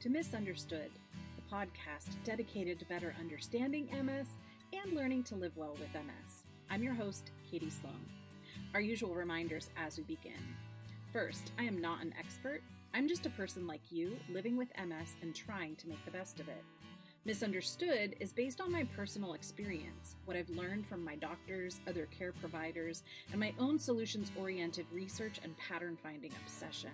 to Misunderstood, the podcast dedicated to better understanding MS and learning to live well with MS. I'm your host, Katie Sloan. Our usual reminders as we begin. First, I am not an expert. I'm just a person like you living with MS and trying to make the best of it. Misunderstood is based on my personal experience, what I've learned from my doctors, other care providers, and my own solutions oriented research and pattern finding obsession.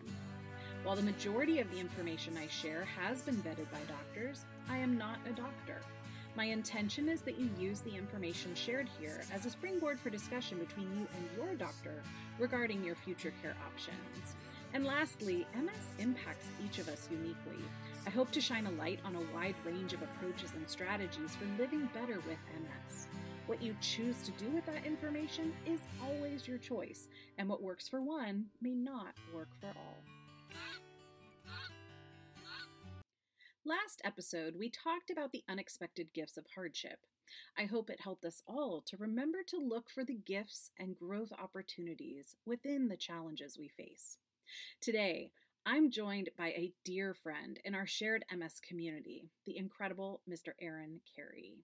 While the majority of the information I share has been vetted by doctors, I am not a doctor. My intention is that you use the information shared here as a springboard for discussion between you and your doctor regarding your future care options. And lastly, MS impacts each of us uniquely. I hope to shine a light on a wide range of approaches and strategies for living better with MS. What you choose to do with that information is always your choice, and what works for one may not work for all. Last episode, we talked about the unexpected gifts of hardship. I hope it helped us all to remember to look for the gifts and growth opportunities within the challenges we face. Today, I'm joined by a dear friend in our shared MS community, the incredible Mr. Aaron Carey.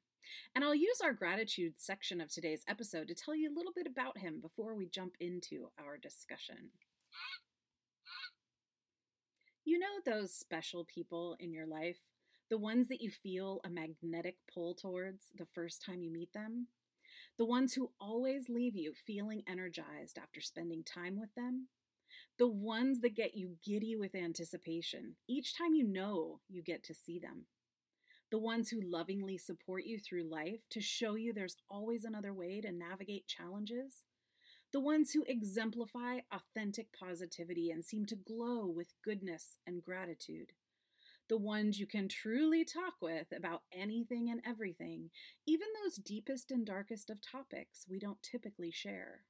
And I'll use our gratitude section of today's episode to tell you a little bit about him before we jump into our discussion. You know those special people in your life, the ones that you feel a magnetic pull towards the first time you meet them? The ones who always leave you feeling energized after spending time with them? The ones that get you giddy with anticipation each time you know you get to see them. The ones who lovingly support you through life to show you there's always another way to navigate challenges the ones who exemplify authentic positivity and seem to glow with goodness and gratitude, the ones you can truly talk with about anything and everything, even those deepest and darkest of topics we don't typically share.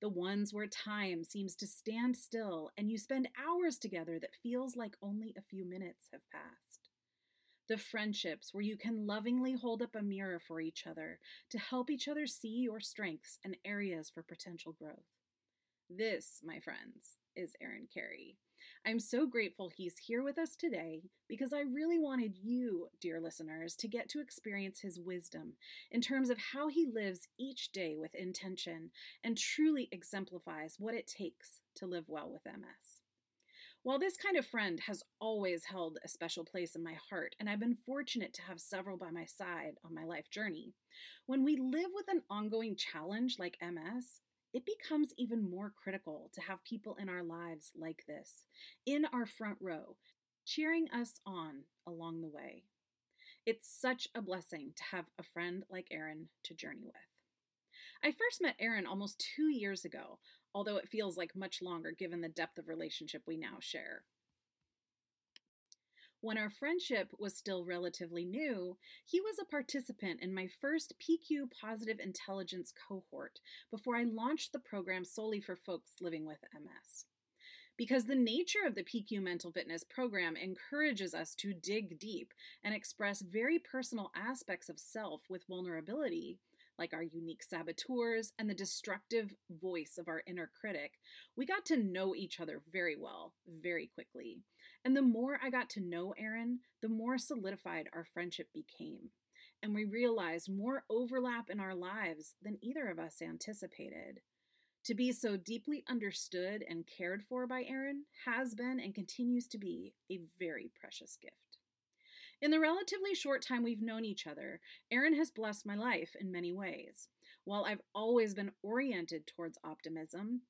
The ones where time seems to stand still and you spend hours together that feels like only a few minutes have passed the friendships where you can lovingly hold up a mirror for each other to help each other see your strengths and areas for potential growth. This, my friends, is Aaron Carey. I'm so grateful he's here with us today because I really wanted you, dear listeners, to get to experience his wisdom in terms of how he lives each day with intention and truly exemplifies what it takes to live well with MS. While this kind of friend has always held a special place in my heart, and I've been fortunate to have several by my side on my life journey, when we live with an ongoing challenge like MS, it becomes even more critical to have people in our lives like this, in our front row, cheering us on along the way. It's such a blessing to have a friend like Aaron to journey with. I first met Aaron almost two years ago, although it feels like much longer given the depth of relationship we now share. When our friendship was still relatively new, he was a participant in my first PQ Positive Intelligence cohort before I launched the program solely for folks living with MS. Because the nature of the PQ Mental Fitness program encourages us to dig deep and express very personal aspects of self with vulnerability, like our unique saboteurs and the destructive voice of our inner critic, we got to know each other very well, very quickly. And the more I got to know Aaron, the more solidified our friendship became. And we realized more overlap in our lives than either of us anticipated. To be so deeply understood and cared for by Aaron has been and continues to be a very precious gift. In the relatively short time we've known each other, Aaron has blessed my life in many ways. While I've always been oriented towards optimism,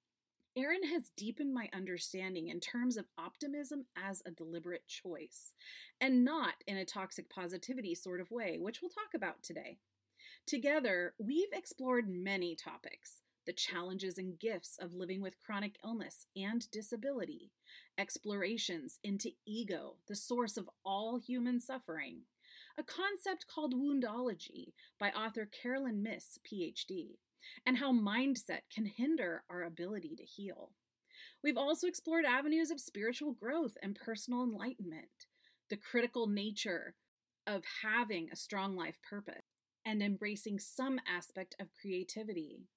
Aaron has deepened my understanding in terms of optimism as a deliberate choice, and not in a toxic positivity sort of way, which we'll talk about today. Together, we've explored many topics the challenges and gifts of living with chronic illness and disability, explorations into ego, the source of all human suffering, a concept called woundology by author Caroline Myss, PhD, and how mindset can hinder our ability to heal. We've also explored avenues of spiritual growth and personal enlightenment, the critical nature of having a strong life purpose, and embracing some aspect of creativity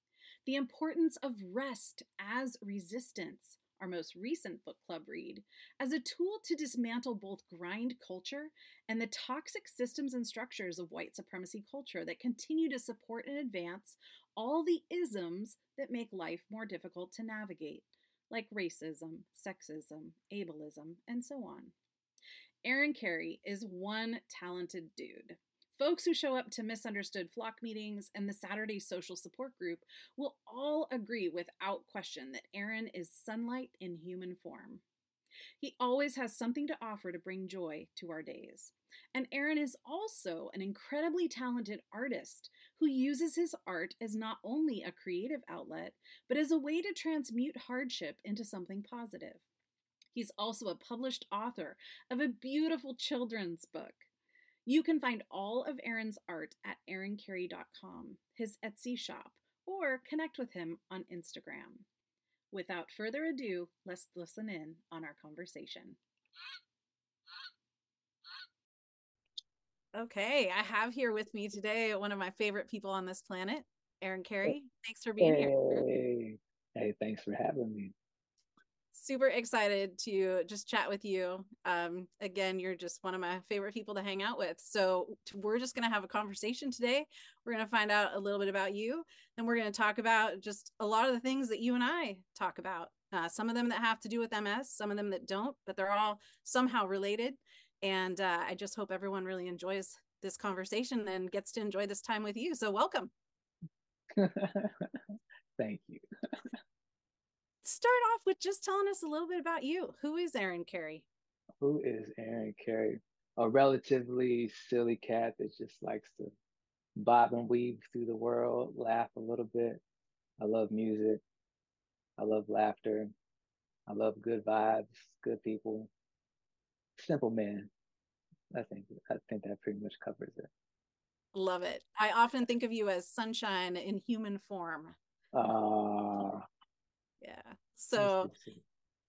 the importance of rest as resistance, our most recent book club read, as a tool to dismantle both grind culture and the toxic systems and structures of white supremacy culture that continue to support and advance all the isms that make life more difficult to navigate, like racism, sexism, ableism, and so on. Aaron Carey is one talented dude. Folks who show up to misunderstood flock meetings and the Saturday social support group will all agree without question that Aaron is sunlight in human form. He always has something to offer to bring joy to our days. And Aaron is also an incredibly talented artist who uses his art as not only a creative outlet, but as a way to transmute hardship into something positive. He's also a published author of a beautiful children's book. You can find all of Aaron's art at aaroncarey.com, his Etsy shop, or connect with him on Instagram. Without further ado, let's listen in on our conversation. Okay, I have here with me today one of my favorite people on this planet, Aaron Carey. Thanks for being hey. here. Hey, thanks for having me. Super excited to just chat with you. Um, again, you're just one of my favorite people to hang out with. So, we're just going to have a conversation today. We're going to find out a little bit about you, and we're going to talk about just a lot of the things that you and I talk about. Uh, some of them that have to do with MS, some of them that don't, but they're all somehow related. And uh, I just hope everyone really enjoys this conversation and gets to enjoy this time with you. So, welcome. Thank you. Start off with just telling us a little bit about you. Who is Aaron Carey? Who is Aaron Carey? A relatively silly cat that just likes to bob and weave through the world, laugh a little bit. I love music. I love laughter. I love good vibes, good people. Simple man. I think I think that pretty much covers it. Love it. I often think of you as sunshine in human form. Uh. So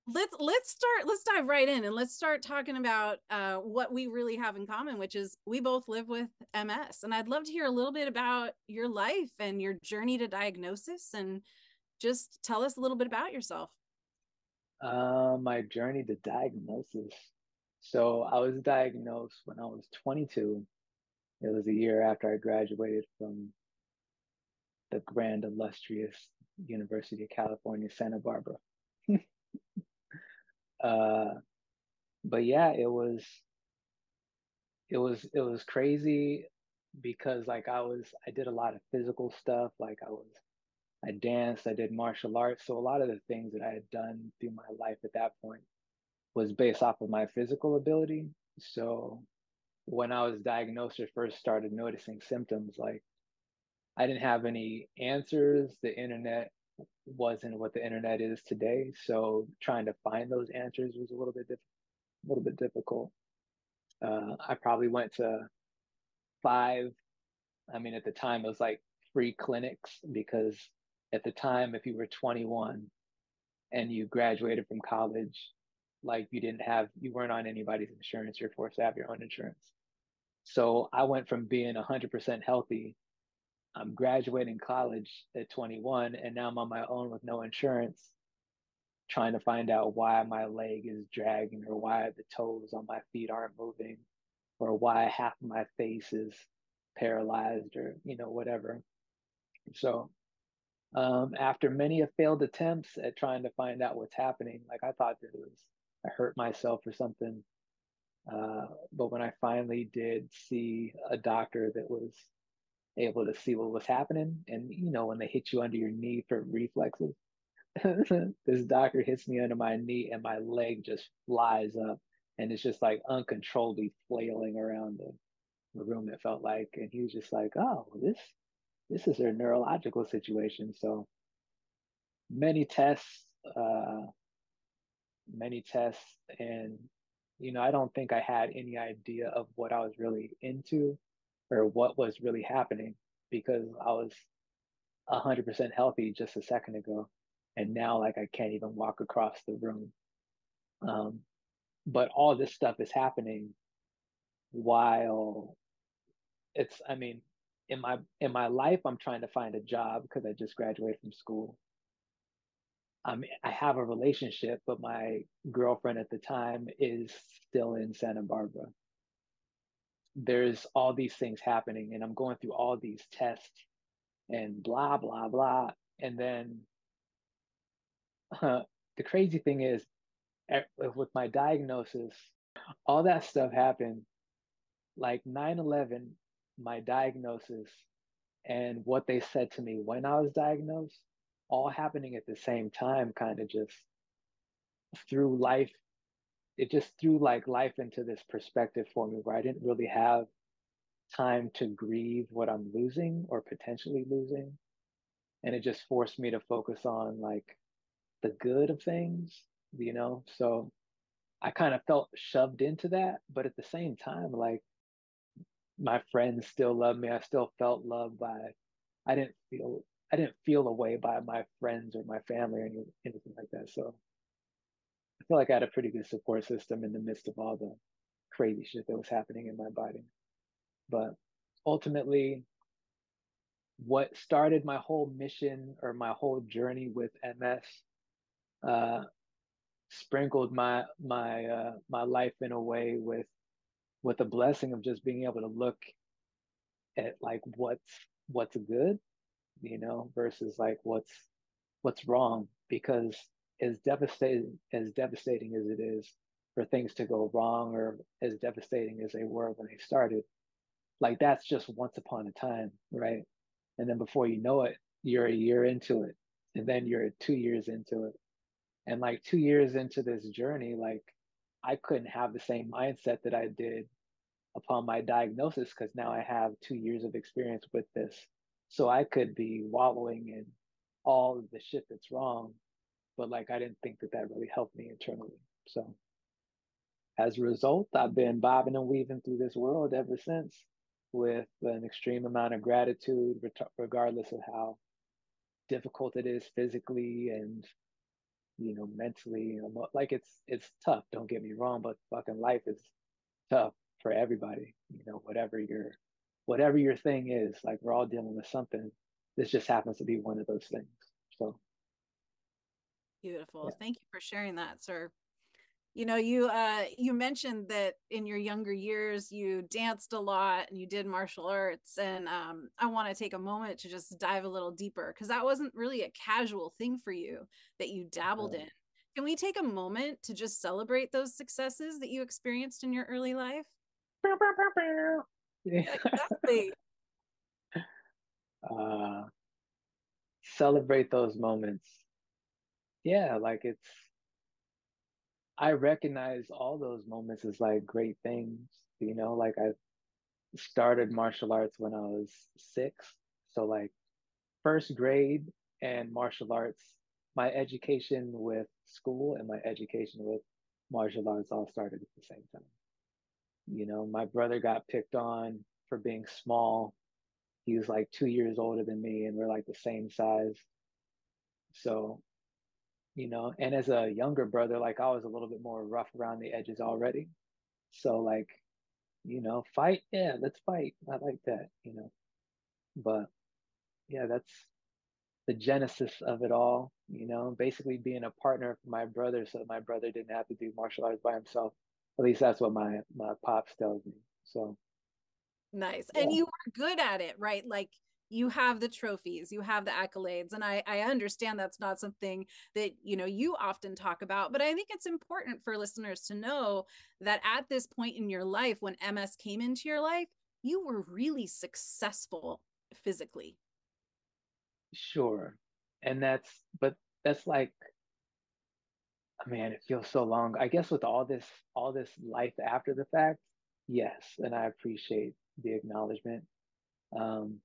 let's let's start let's dive right in and let's start talking about uh, what we really have in common which is we both live with ms and i'd love to hear a little bit about your life and your journey to diagnosis and just tell us a little bit about yourself. Uh, my journey to diagnosis. So I was diagnosed when I was 22. It was a year after I graduated from the grand illustrious University of California, Santa Barbara. uh, but yeah, it was it was it was crazy because like I was I did a lot of physical stuff. Like I was I danced, I did martial arts. So a lot of the things that I had done through my life at that point was based off of my physical ability. So when I was diagnosed or first started noticing symptoms, like I didn't have any answers. The internet wasn't what the internet is today. So trying to find those answers was a little bit diff- a little bit difficult. Uh, I probably went to five. I mean, at the time it was like free clinics because at the time, if you were 21 and you graduated from college, like you didn't have you weren't on anybody's insurance you're forced to have your own insurance so i went from being 100% healthy i'm graduating college at 21 and now i'm on my own with no insurance trying to find out why my leg is dragging or why the toes on my feet aren't moving or why half of my face is paralyzed or you know whatever so um, after many failed attempts at trying to find out what's happening like i thought that it was I hurt myself or something. Uh, but when I finally did see a doctor that was able to see what was happening, and you know, when they hit you under your knee for reflexes, this doctor hits me under my knee and my leg just flies up and it's just like uncontrollably flailing around the, the room, it felt like. And he was just like, oh, this this is a neurological situation. So many tests, uh, many tests and you know i don't think i had any idea of what i was really into or what was really happening because i was 100% healthy just a second ago. And now like i can't even walk across the room. Um, but all this stuff is happening while it's i mean in my in my life i'm trying to find a job because i just graduated from school. I'm I have a relationship, but my girlfriend at the time is still in Santa Barbara. There's all these things happening, and I'm going through all these tests and blah blah blah. And then uh, the crazy thing is, with my diagnosis, all that stuff happened. Like 9 11, my diagnosis, and what they said to me when I was diagnosed all happening at the same time kind of just threw life it just threw like life into this perspective for me where I didn't really have time to grieve what I'm losing or potentially losing. And it just forced me to focus on like the good of things, you know? So I kind of felt shoved into that. But at the same time, like my friends still love me. I still felt loved by, I didn't feel I didn't feel away by my friends or my family or anything like that. So feel like I had a pretty good support system in the midst of all the crazy shit that was happening in my body. But ultimately, what started my whole mission or my whole journey with MS uh, sprinkled my my uh, my life in a way with with the blessing of just being able to look at like what's what's good you know, versus like what's what's wrong because as devastating as devastating as it is for things to go wrong or as devastating as they were when they started, like that's just once upon a time, right? And then before you know it, you're a year into it. And then you're two years into it. And like two years into this journey, like I couldn't have the same mindset that I did upon my diagnosis because now I have two years of experience with this so I could be wallowing in all the shit that's wrong, but like I didn't think that that really helped me internally. So as a result, I've been bobbing and weaving through this world ever since with an extreme amount of gratitude, regardless of how difficult it is physically and you know mentally. Like it's it's tough. Don't get me wrong, but fucking life is tough for everybody. You know, whatever your whatever your thing is, like we're all dealing with something. This just happens to be one of those things. Beautiful. Yeah. Thank you for sharing that, sir. You know, you uh you mentioned that in your younger years you danced a lot and you did martial arts and um I want to take a moment to just dive a little deeper because that wasn't really a casual thing for you that you dabbled in. Can we take a moment to just celebrate those successes that you experienced in your early life? exactly. uh, celebrate those moments. Yeah, like it's. I recognize all those moments as like great things. You know, like I started martial arts when I was six. So like first grade and martial arts, my education with school and my education with martial arts all started at the same time. You know, my brother got picked on for being small. He was like two years older than me, and we're like the same size. So, you know, and as a younger brother, like I was a little bit more rough around the edges already. So, like, you know, fight, yeah, let's fight. I like that, you know. But yeah, that's the genesis of it all, you know, basically being a partner for my brother so my brother didn't have to do martial arts by himself. At least that's what my my pops tells me. So nice, yeah. and you were good at it, right? Like you have the trophies you have the accolades and I, I understand that's not something that you know you often talk about but i think it's important for listeners to know that at this point in your life when ms came into your life you were really successful physically sure and that's but that's like man, it feels so long. I guess with all this, all this life after the fact, yes, and I appreciate the acknowledgement. Um,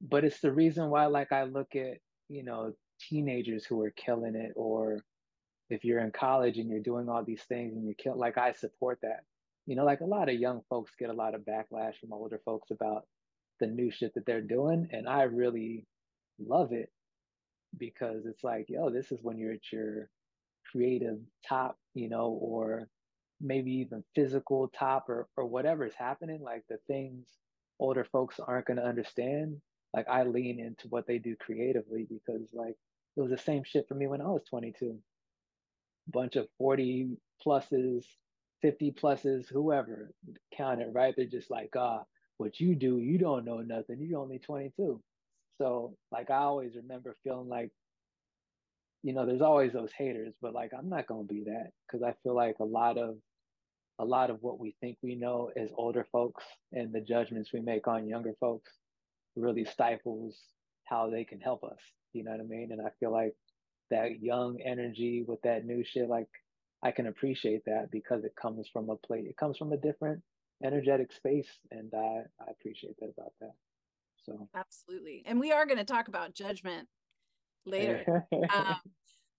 but it's the reason why, like, I look at you know teenagers who are killing it, or if you're in college and you're doing all these things and you're killing, like, I support that. You know, like a lot of young folks get a lot of backlash from older folks about the new shit that they're doing, and I really love it because it's like, yo, this is when you're at your creative top, you know, or maybe even physical top or, or whatever is happening, like the things older folks aren't going to understand. Like I lean into what they do creatively because like it was the same shit for me when I was 22. Bunch of 40 pluses, 50 pluses, whoever count it, right? They're just like, ah, what you do, you don't know nothing. You're only 22. So like I always remember feeling like, you know, there's always those haters, but like I'm not gonna be that because I feel like a lot of a lot of what we think we know as older folks and the judgments we make on younger folks really stifles how they can help us. You know what I mean? And I feel like that young energy with that new shit, like I can appreciate that because it comes from a plate. it comes from a different energetic space. And I, I appreciate that about that. So absolutely. And we are going to talk about judgment later. um,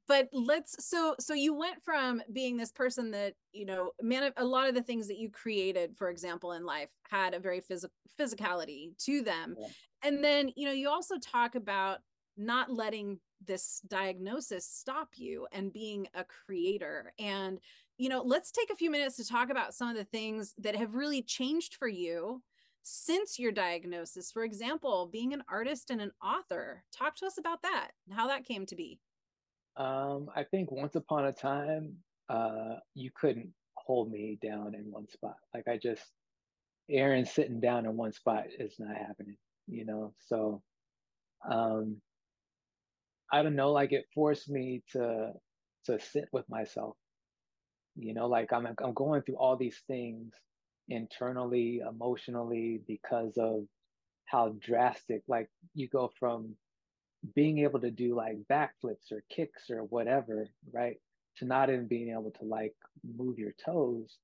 but let's so so you went from being this person that you know man a lot of the things that you created for example in life had a very physical physicality to them. Yeah. and then you know you also talk about not letting this diagnosis stop you and being a creator. And you know let's take a few minutes to talk about some of the things that have really changed for you since your diagnosis. For example being an artist and an author talk to us about that and how that came to be um, I think once upon a time, uh, you couldn't hold me down in one spot. Like I just, Aaron sitting down in one spot is not happening, you know? So, um, I don't know, like it forced me to, to sit with myself, you know, like I'm, I'm going through all these things internally, emotionally, because of how drastic, like you go from being able to do like backflips or kicks or whatever, right? To not even being able to like move your toes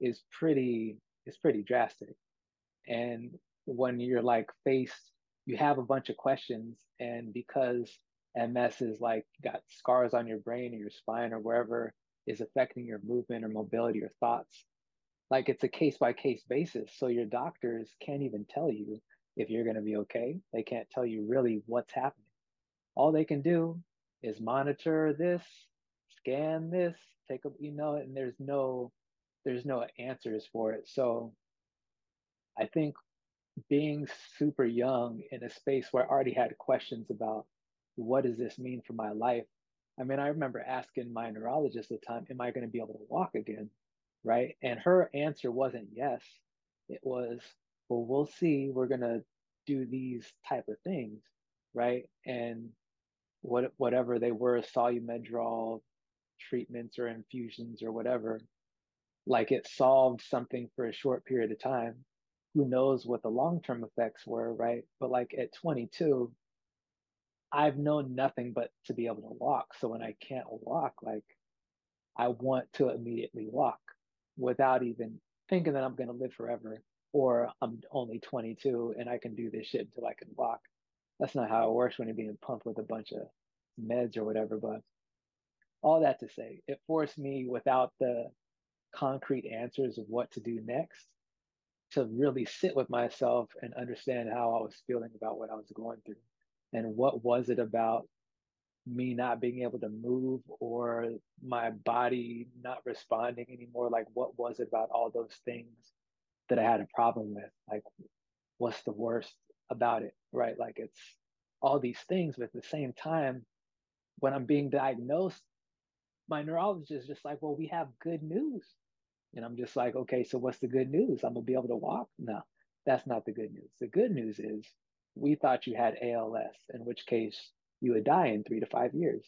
is pretty is pretty drastic. And when you're like faced, you have a bunch of questions, and because MS is like got scars on your brain or your spine or wherever is affecting your movement or mobility or thoughts, like it's a case by case basis. So your doctors can't even tell you if you're going to be okay. They can't tell you really what's happening all they can do is monitor this, scan this, take a, you know, and there's no, there's no answers for it. So I think being super young in a space where I already had questions about what does this mean for my life? I mean, I remember asking my neurologist at the time, am I going to be able to walk again? Right. And her answer wasn't yes. It was, well, we'll see. We're going to do these type of things. Right. And what whatever they were, Solu-Medrol treatments or infusions or whatever, like it solved something for a short period of time. Who knows what the long term effects were, right? But like at 22, I've known nothing but to be able to walk. So when I can't walk, like I want to immediately walk without even thinking that I'm going to live forever or I'm only 22 and I can do this shit until I can walk that's not how it works when you're being pumped with a bunch of meds or whatever. But all that to say, it forced me without the concrete answers of what to do next to really sit with myself and understand how I was feeling about what I was going through and what was it about me not being able to move or my body not responding anymore like what was it about all those things that I had a problem with like what's the worst about it, right? Like it's all these things, but at the same time, when I'm being diagnosed, my neurologist is just like, well, we have good news. And I'm just like, okay, so what's the good news? I'm gonna be able to walk? No, that's not the good news. The good news is we thought you had ALS, in which case you would die in three to five years.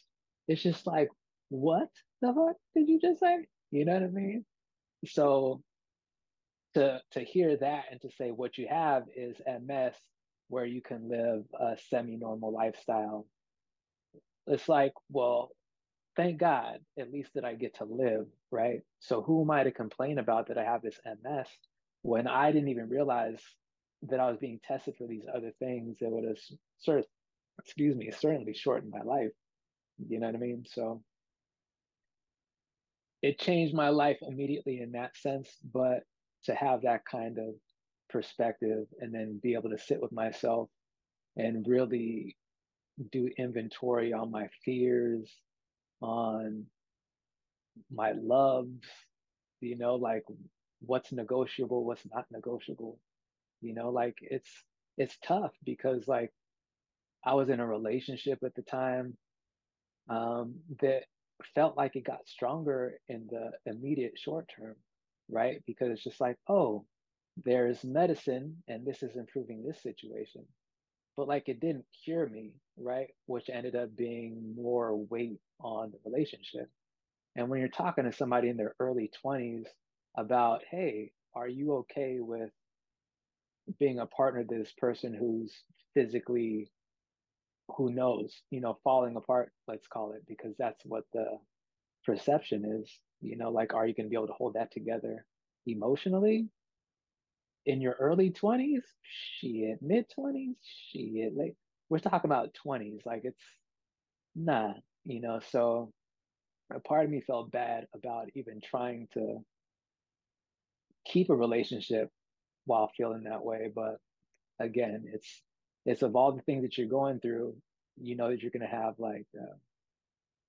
It's just like, what the fuck did you just say? You know what I mean? So to to hear that and to say what you have is MS where you can live a semi-normal lifestyle. It's like well thank god at least that i get to live right? So who am i to complain about that i have this ms when i didn't even realize that i was being tested for these other things that would have sort of excuse me certainly shortened my life. You know what i mean? So it changed my life immediately in that sense but to have that kind of perspective and then be able to sit with myself and really do inventory on my fears, on my loves, you know, like what's negotiable, what's not negotiable. You know, like it's it's tough because like I was in a relationship at the time um, that felt like it got stronger in the immediate short term, right? Because it's just like, oh, there's medicine and this is improving this situation. But like it didn't cure me, right? Which ended up being more weight on the relationship. And when you're talking to somebody in their early 20s about, hey, are you okay with being a partner to this person who's physically who knows you know falling apart let's call it because that's what the perception is you know like are you going to be able to hold that together emotionally in your early 20s shit mid 20s shit like we're talking about 20s like it's nah you know so a part of me felt bad about even trying to keep a relationship while feeling that way but again it's it's of all the things that you're going through, you know that you're going to have like uh,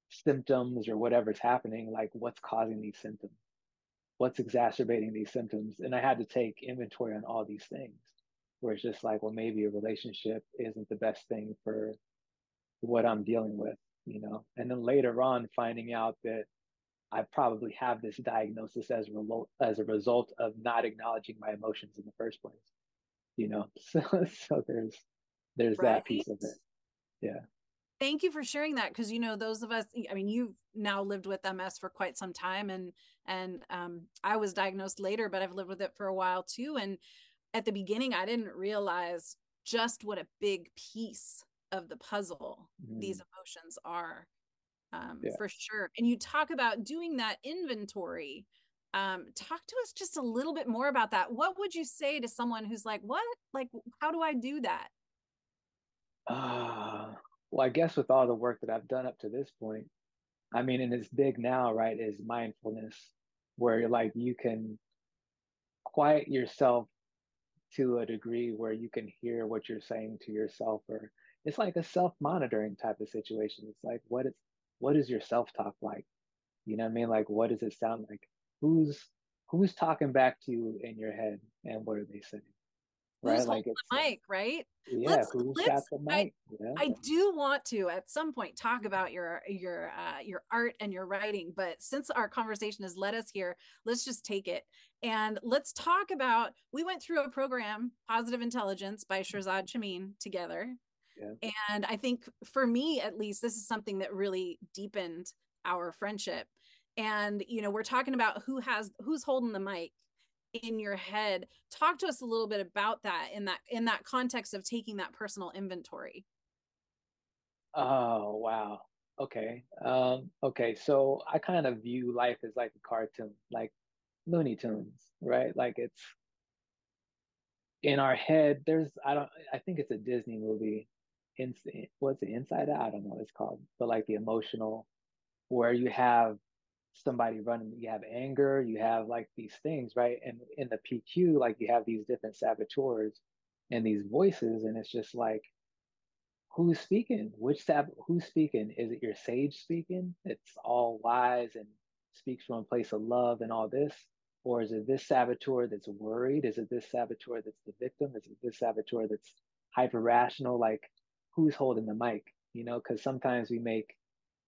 symptoms or whatever's happening, like what's causing these symptoms, what's exacerbating these symptoms. And I had to take inventory on all these things where it's just like, well, maybe a relationship isn't the best thing for what I'm dealing with, you know? And then later on, finding out that I probably have this diagnosis as a, result, as a result of not acknowledging my emotions in the first place, you know? So, so there's, there's right. that piece of it yeah thank you for sharing that because you know those of us i mean you've now lived with ms for quite some time and and um, i was diagnosed later but i've lived with it for a while too and at the beginning i didn't realize just what a big piece of the puzzle mm. these emotions are um, yeah. for sure and you talk about doing that inventory um, talk to us just a little bit more about that what would you say to someone who's like what like how do i do that uh, well, I guess with all the work that I've done up to this point, I mean, and it's big now, right? Is mindfulness, where you're like you can quiet yourself to a degree where you can hear what you're saying to yourself, or it's like a self-monitoring type of situation. It's like what is what is your self-talk like? You know what I mean? Like what does it sound like? Who's who's talking back to you in your head, and what are they saying? Right? Who's like the mic, right? Yeah, let's, who's let's, got the mic? I, yeah. I do want to at some point talk about your your uh, your art and your writing, but since our conversation has led us here, let's just take it and let's talk about. We went through a program, Positive Intelligence by Shirzad Chamine, together. Yeah. And I think for me, at least, this is something that really deepened our friendship. And you know, we're talking about who has who's holding the mic in your head. Talk to us a little bit about that in that in that context of taking that personal inventory. Oh wow. Okay. Um okay so i kind of view life as like a cartoon like looney tunes right? Like it's in our head there's i don't i think it's a disney movie in what's it inside out? I don't know what it's called but like the emotional where you have somebody running you have anger you have like these things right? And in the pq like you have these different saboteurs and these voices and it's just like who's speaking? Which sab who's speaking? Is it your sage speaking it's all wise and speaks from a place of love and all this? Or is it this saboteur that's worried? Is it this saboteur that's the victim? Is it this saboteur that's hyper rational like who's holding the mic? You know because sometimes we make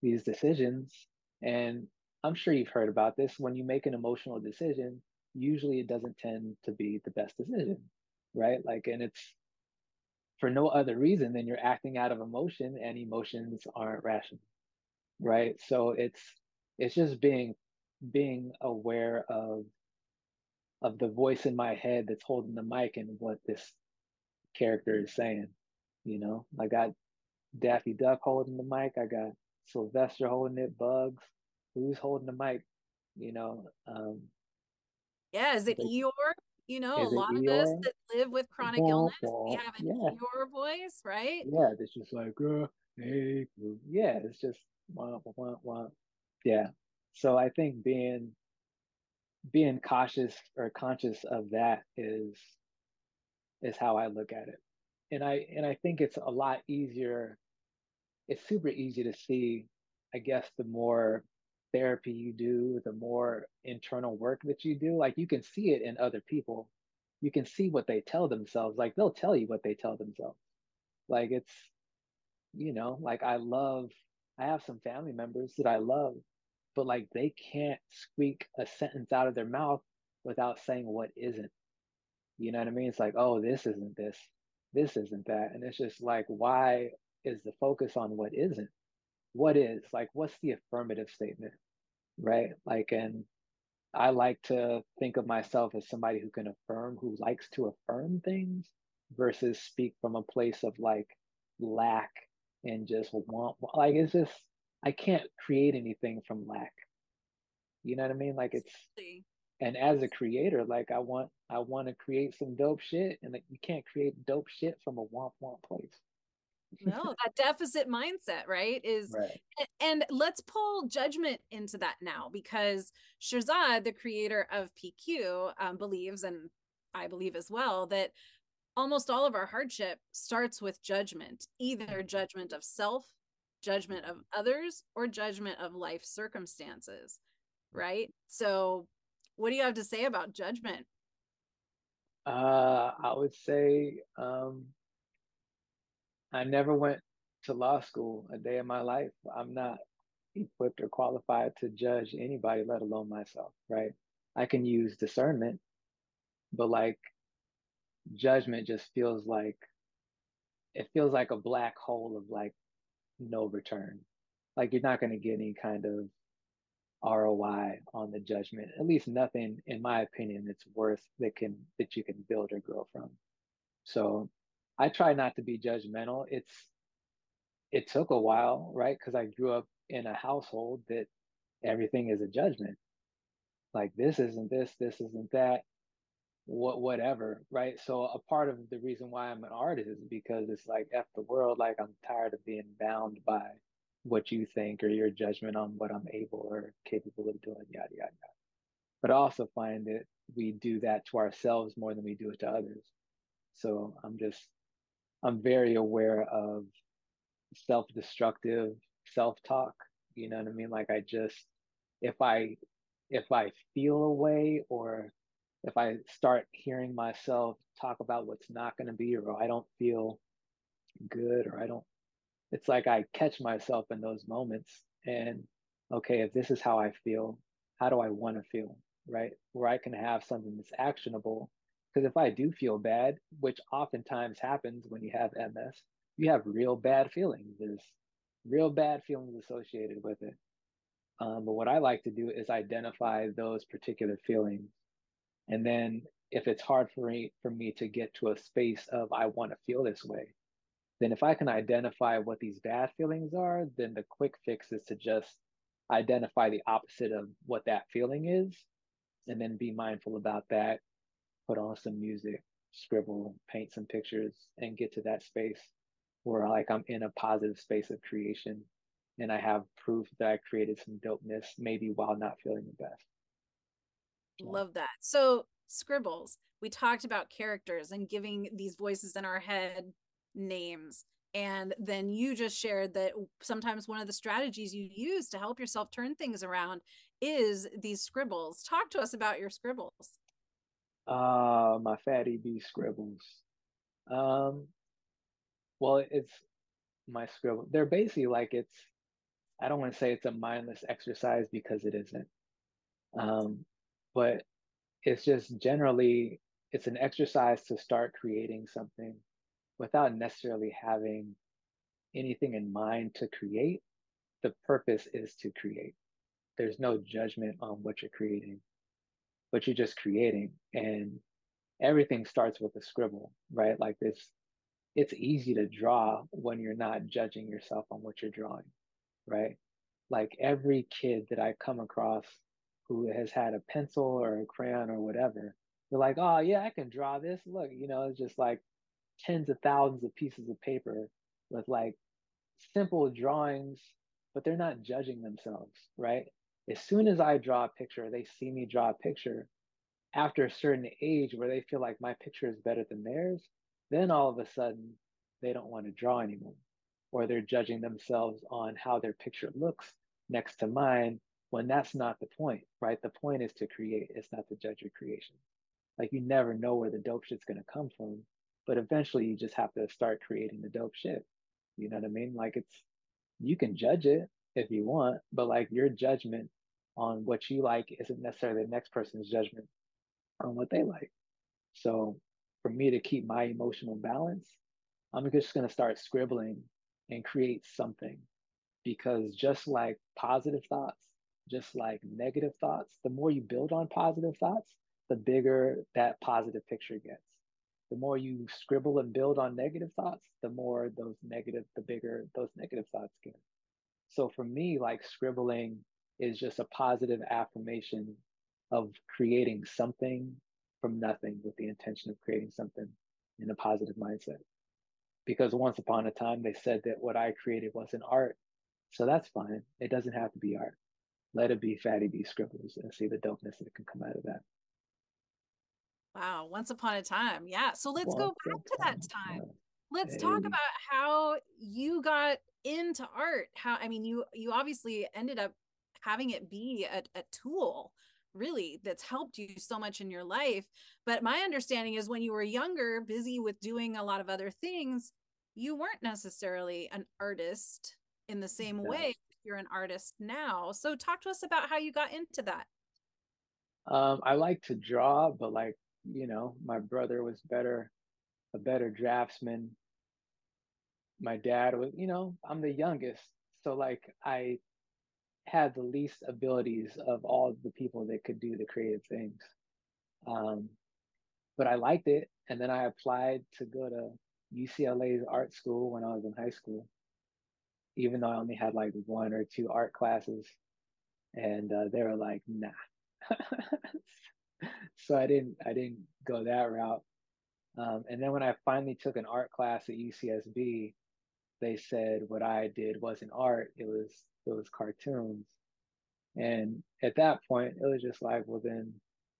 these decisions and I'm sure you've heard about this. When you make an emotional decision, usually it doesn't tend to be the best decision, right? Like, and it's for no other reason than you're acting out of emotion, and emotions aren't rational, right? So it's it's just being being aware of of the voice in my head that's holding the mic and what this character is saying. You know, I got Daffy Duck holding the mic. I got Sylvester holding it, Bugs who's holding the mic, you know. Um, yeah, is it but, Eeyore? You know, a lot of us that live with chronic illness, we have an yeah. Eeyore voice, right? Yeah, it's just like, uh, hey, yeah, it's just wah, wah, wah. yeah. So I think being being cautious or conscious of that is is how I look at it. And I and I think it's a lot easier. It's super easy to see, I guess, the more therapy you do, the more internal work that you do, like you can see it in other people. You can see what they tell themselves. Like they'll tell you what they tell themselves. Like it's, you know, like I love I have some family members that I love, but like they can't squeak a sentence out of their mouth without saying what isn't. You know what I mean? It's like, oh, this isn't this, this isn't that. And it's just like, why is the focus on what isn't? What is? Like, what's the affirmative statement? Right? Like, and I like to think of myself as somebody who can affirm, who likes to affirm things versus speak from a place of like lack and just want, like, it's just, I can't create anything from lack. You know what I mean? Like, it's, and as a creator, like, I want, I want to create some dope shit, and like, you can't create dope shit from a want want place no that deficit mindset right is right. and let's pull judgment into that now because shirzad the creator of pq um, believes and i believe as well that almost all of our hardship starts with judgment either judgment of self judgment of others or judgment of life circumstances right? So what do you have to say about judgment? Uh i would say um I never went to law school a day in my life. I'm not equipped or qualified to judge anybody, let alone myself, right? I can use discernment, but like judgment just feels like it feels like a black hole of like no return. Like you're not going to get any kind of ROI on the judgment. At least nothing, in my opinion, that's worth that can that you can build or grow from. So I try not to be judgmental. It's it took a while, right? Because I grew up in a household that everything is a judgment. Like this isn't this, this isn't that, what whatever, right? So a part of the reason why I'm an artist is because it's like F the world, like I'm tired of being bound by what you think or your judgment on what I'm able or capable of doing, yada yada yada. But I also find that we do that to ourselves more than we do it to others. So I'm just I'm very aware of self-destructive self-talk. You know what I mean? Like I just if I if I feel a way or if I start hearing myself talk about what's not going to be or I don't feel good or I don't it's like I catch myself in those moments and okay, if this is how I feel, how do I want to feel? Right? Where I can have something that's actionable because if I do feel bad, which oftentimes happens when you have MS, you have real bad feelings. There's real bad feelings associated with it. Um, but what I like to do is identify those particular feelings. And then if it's hard for me for me to get to a space of I want to feel this way, then if I can identify what these bad feelings are, then the quick fix is to just identify the opposite of what that feeling is and then be mindful about that put on some music, scribble, paint some pictures, and get to that space where like I'm in a positive space of creation and I have proof that I created some dopeness, maybe while not feeling the best. Love that. So scribbles, we talked about characters and giving these voices in our head names. And then you just shared that sometimes one of the strategies you use to help yourself turn things around is these scribbles. Talk to us about your scribbles. Uh, my Phatty B scribbles. Um, well, it's my scribble. They're basically like it's. I don't want to say it's a mindless exercise because it isn't. Um, but it's just generally it's an exercise to start creating something without necessarily having anything in mind to create. The purpose is to create. There's no judgment on what you're creating but you're just creating and everything starts with a scribble right? Like this it's easy to draw when you're not judging yourself on what you're drawing right? Like every kid that i come across who has had a pencil or a crayon or whatever they're like oh yeah i can draw this. Look you know it's just like tens of thousands of pieces of paper with like simple drawings but they're not judging themselves right as soon as I draw a picture, they see me draw a picture after a certain age where they feel like my picture is better than theirs, then all of a sudden they don't want to draw anymore. Or they're judging themselves on how their picture looks next to mine when that's not the point, right? The point is to create, it's not to judge your creation. Like you never know where the dope shit's gonna come from, but eventually you just have to start creating the dope shit. You know what I mean? Like it's you can judge it if you want, but like your judgment on what you like isn't necessarily the next person's judgment on what they like. So for me to keep my emotional balance, I'm just going to start scribbling and create something because just like positive thoughts, just like negative thoughts, the more you build on positive thoughts, the bigger that positive picture gets. The more you scribble and build on negative thoughts, the more those negative, the bigger those negative thoughts get. So for me, like scribbling is just a positive affirmation of creating something from nothing with the intention of creating something in a positive mindset. Because once upon a time, they said that what I created wasn't art. So that's fine. It doesn't have to be art. Let it be Phatty B scribbles and see the dopeness that can come out of that. Wow, once upon a time. Yeah. So let's once go back to that time. time. Let's hey. talk about how you got into art. How I mean you you obviously ended up having it be a, a tool really that's helped you so much in your life. But my understanding is when you were younger, busy with doing a lot of other things, you weren't necessarily an artist in the same no. way you're an artist now. So talk to us about how you got into that. Um, I like to draw, but like, you know, my brother was better, a better draftsman. My dad was, you know, I'm the youngest. So like I had the least abilities of all the people that could do the creative things. Um, but I liked it. And then I applied to go to UCLA's art school when I was in high school, even though I only had like one or two art classes. And uh, they were like, nah. so I didn't, I didn't go that route. Um, and then when I finally took an art class at UCSB, they said what I did wasn't art; it was it was cartoons. And at that point, it was just like, well, then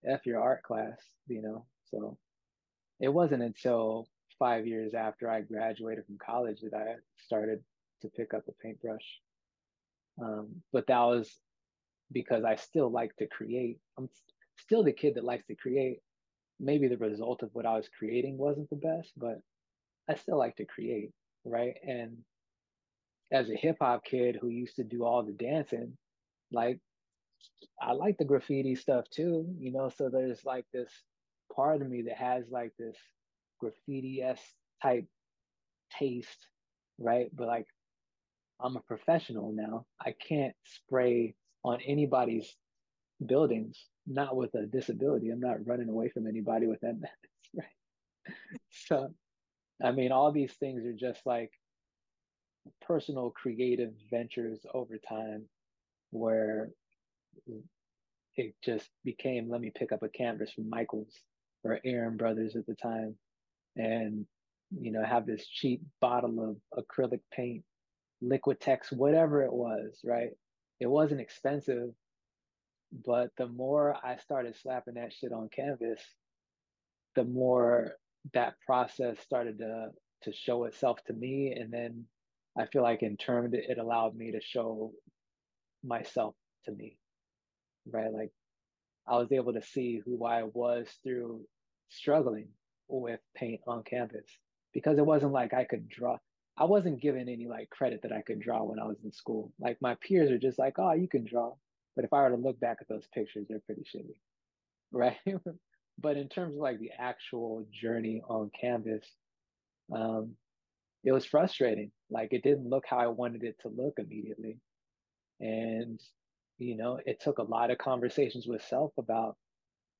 F your art class, you know? So it wasn't until five years after I graduated from college that I started to pick up a paintbrush. Um, but that was because I still like to create. I'm still the kid that likes to create. Maybe the result of what I was creating wasn't the best, but I still like to create, right? And as a hip hop kid who used to do all the dancing, like I like the graffiti stuff too, you know. So there's like this part of me that has like this graffiti s type taste, right? But like I'm a professional now. I can't spray on anybody's buildings, not with a disability. I'm not running away from anybody with that, right? so, I mean, all these things are just like personal creative ventures over time where it just became let me pick up a canvas from Michaels or Aaron Brothers at the time and you know have this cheap bottle of acrylic paint Liquitex whatever it was right? It wasn't expensive but the more I started slapping that shit on canvas the more that process started to to show itself to me and then I feel like in turn it allowed me to show myself to me, right? Like I was able to see who I was through struggling with paint on canvas because it wasn't like I could draw. I wasn't given any like credit that I could draw when I was in school. Like my peers are just like, oh, you can draw. But if I were to look back at those pictures, they're pretty shitty, right? But in terms of like the actual journey on canvas, um, it was frustrating. Like it didn't look how I wanted it to look immediately. And, you know, it took a lot of conversations with self about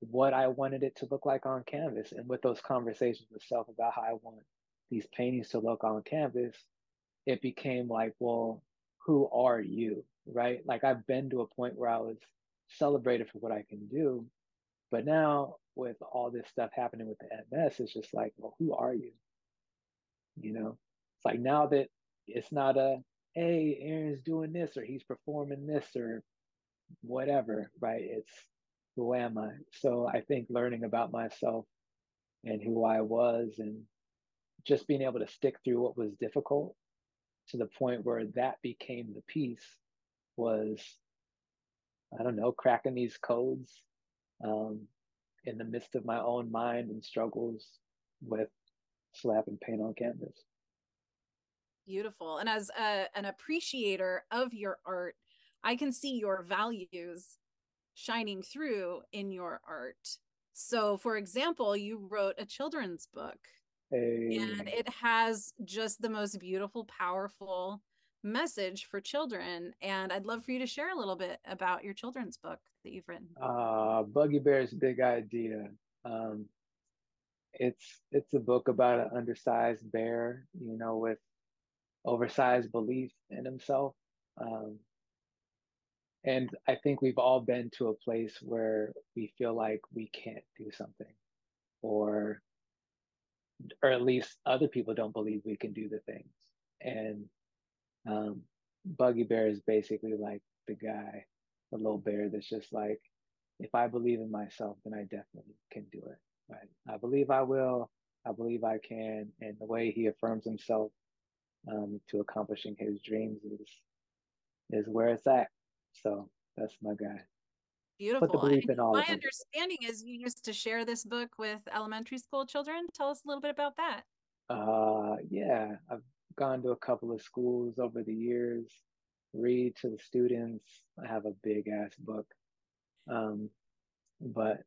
what I wanted it to look like on canvas. And with those conversations with self about how I want these paintings to look on canvas, it became like, well, who are you? Right? Like I've been to a point where I was celebrated for what I can do. But now with all this stuff happening with the MS, it's just like, well, who are you? You know, it's like now that it's not a, hey, Aaron's doing this or he's performing this or whatever, right? It's who am I? So I think learning about myself and who I was and just being able to stick through what was difficult to the point where that became the piece was, I don't know, cracking these codes um, in the midst of my own mind and struggles with slapping paint on canvas. Beautiful. And as a, an appreciator of your art, I can see your values shining through in your art. So, for example, you wrote a children's book, hey. and it has just the most beautiful, powerful message for children. And I'd love for you to share a little bit about your children's book that you've written. Uh, Buggy Bear's Big Idea. Um, it's it's a book about an undersized bear, you know, with oversized belief in himself. Um, and I think we've all been to a place where we feel like we can't do something, or or at least other people don't believe we can do the things. And um, Buggy Bear is basically like the guy, the little bear that's just like, if I believe in myself, then I definitely can do it. Right? I believe I will. I believe I can. And the way he affirms himself um, to accomplishing his dreams is is where it's at. So that's my guy. Beautiful. The belief in all my understanding is you used to share this book with elementary school children. Tell us a little bit about that. Uh, yeah, I've gone to a couple of schools over the years. Read to the students. I have a big ass book. Um, but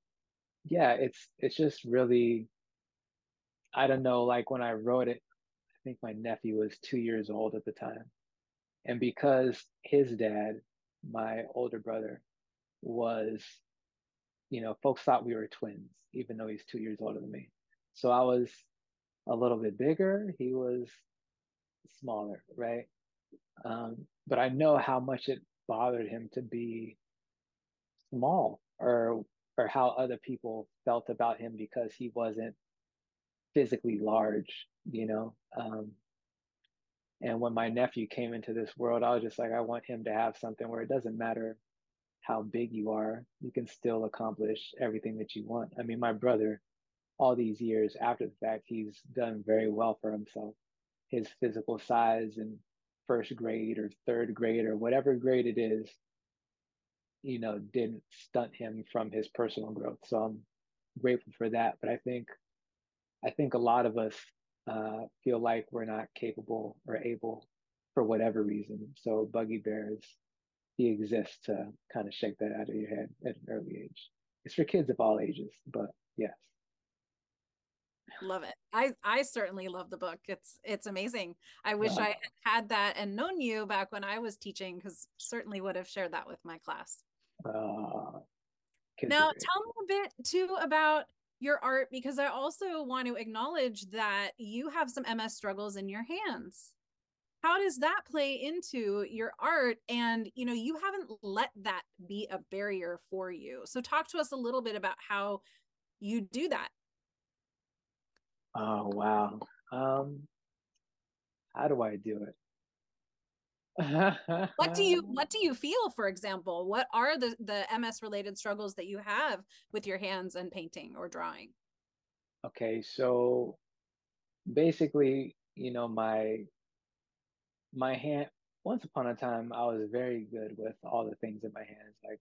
yeah, it's it's just really I don't know, like when I wrote it, I think my nephew was two years old at the time. And because his dad, my older brother, was, you know, folks thought we were twins, even though he's two years older than me. So I was a little bit bigger. He was smaller, right? Um, but I know how much it bothered him to be small or or how other people felt about him because he wasn't physically large, you know. Um, and when my nephew came into this world, I was just like, I want him to have something where it doesn't matter how big you are, you can still accomplish everything that you want. I mean, my brother, all these years after the fact, he's done very well for himself. His physical size in first grade or third grade or whatever grade it is, you know, didn't stunt him from his personal growth. So I'm grateful for that. But I think I think a lot of us uh, feel like we're not capable or able for whatever reason. So Buggy Bears, he exists to kind of shake that out of your head at an early age. It's for kids of all ages, but yes. Love it. I I certainly love the book. It's it's amazing. I wish wow. I had that and known you back when I was teaching, because certainly would have shared that with my class. Uh, now, tell me a bit too about your art because I also want to acknowledge that you have some MS struggles in your hands. How does that play into your art? And, you know, you haven't let that be a barrier for you. So, talk to us a little bit about how you do that. Oh, wow. Um, how do I do it? what do you what do you feel for example what are the the ms related struggles that you have with your hands and painting or drawing okay so basically you know my my hand once upon a time i was very good with all the things in my hands like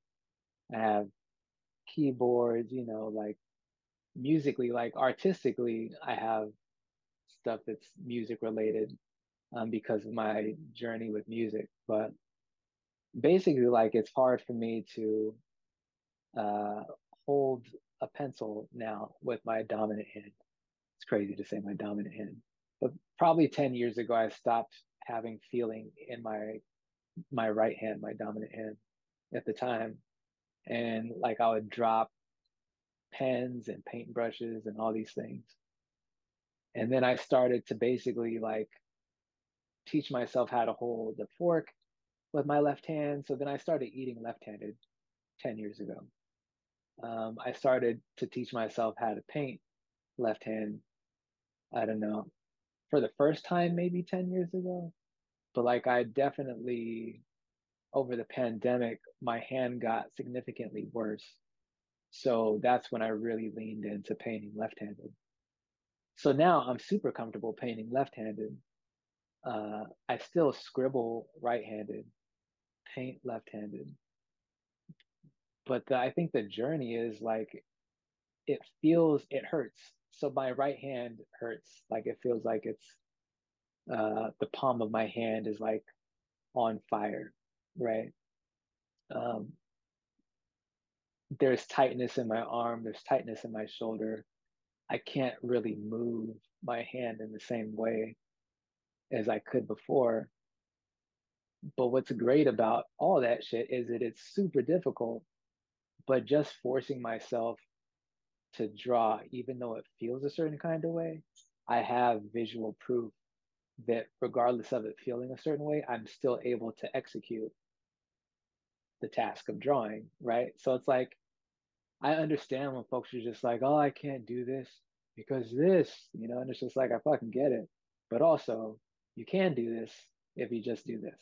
i have keyboards you know like musically like artistically i have stuff that's music related um, because of my journey with music. But basically, like it's hard for me to uh, hold a pencil now with my dominant hand. It's crazy to say my dominant hand, but probably 10 years ago, I stopped having feeling in my my right hand, my dominant hand at the time. And like I would drop pens and paintbrushes and all these things. And then I started to basically like teach myself how to hold the fork with my left hand. So then I started eating left handed 10 years ago. Um, I started to teach myself how to paint left hand, I don't know, for the first time, maybe 10 years ago. But like I definitely, over the pandemic, my hand got significantly worse. So that's when I really leaned into painting left handed. So now I'm super comfortable painting left handed uh, I still scribble right-handed, paint left-handed. But the, I think the journey is like, it feels, it hurts. So my right hand hurts. Like it feels like it's uh, the palm of my hand is like on fire, right? Um, there's tightness in my arm, there's tightness in my shoulder. I can't really move my hand in the same way as I could before. But what's great about all that shit is that it's super difficult, but just forcing myself to draw, even though it feels a certain kind of way, I have visual proof that regardless of it feeling a certain way, I'm still able to execute the task of drawing, right? So it's like I understand when folks are just like, oh, I can't do this because this, you know, and it's just like I fucking get it. But also, you can do this if you just do this.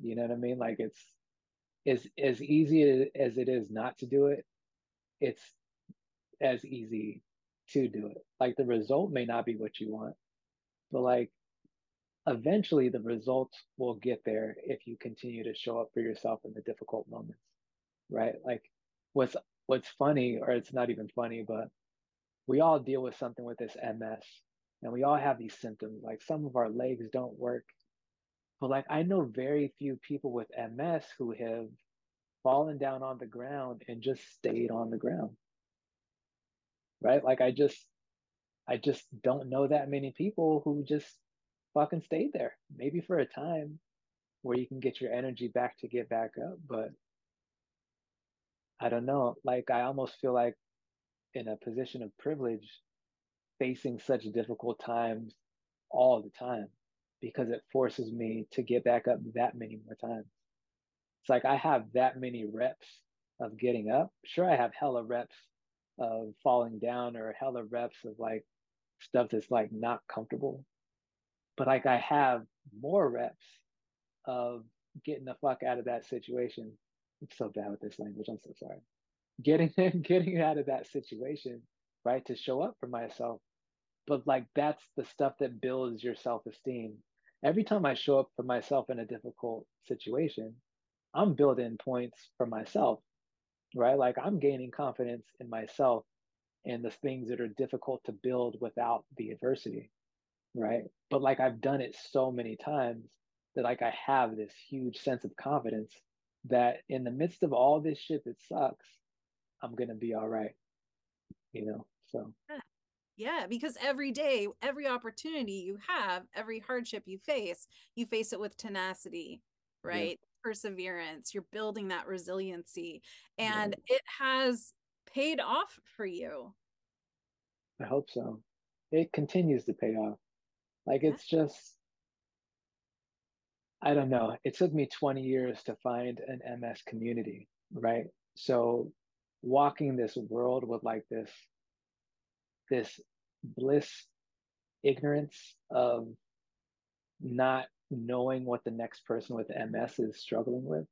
You know what I mean? Like it's as as easy as it is not to do it, it's as easy to do it. Like the result may not be what you want, but like eventually the results will get there if you continue to show up for yourself in the difficult moments right? Like what's what's funny or it's not even funny but we all deal with something with this ms and we all have these symptoms. Like some of our legs don't work. But like i know very few people with ms who have fallen down on the ground and just stayed on the ground. Right? Like i just i just don't know that many people who just fucking stay there. Maybe for a time where you can get your energy back to get back up. But I don't know. Like I almost feel like in a position of privilege facing such difficult times all the time because it forces me to get back up that many more times. It's like I have that many reps of getting up. Sure, I have hella reps of falling down or hella reps of like stuff that's like not comfortable but like I have more reps of getting the fuck out of that situation. I'm so bad with this language. I'm so sorry. Getting getting out of that situation, right? To show up for myself. But like that's the stuff that builds your self-esteem. Every time I show up for myself in a difficult situation, I'm building points for myself, right? Like I'm gaining confidence in myself and the things that are difficult to build without the adversity right? But like I've done it so many times that like I have this huge sense of confidence that in the midst of all this shit that sucks, I'm gonna be all right. You know, so yeah. Yeah, because every day, every opportunity you have, every hardship you face, you face it with tenacity, right? Yeah. Perseverance. You're building that resiliency. And yeah. it has paid off for you. I hope so. It continues to pay off. Like it's just, I don't know. It took me 20 years to find an MS community, right? So walking this world with like this, this bliss ignorance of not knowing what the next person with MS is struggling with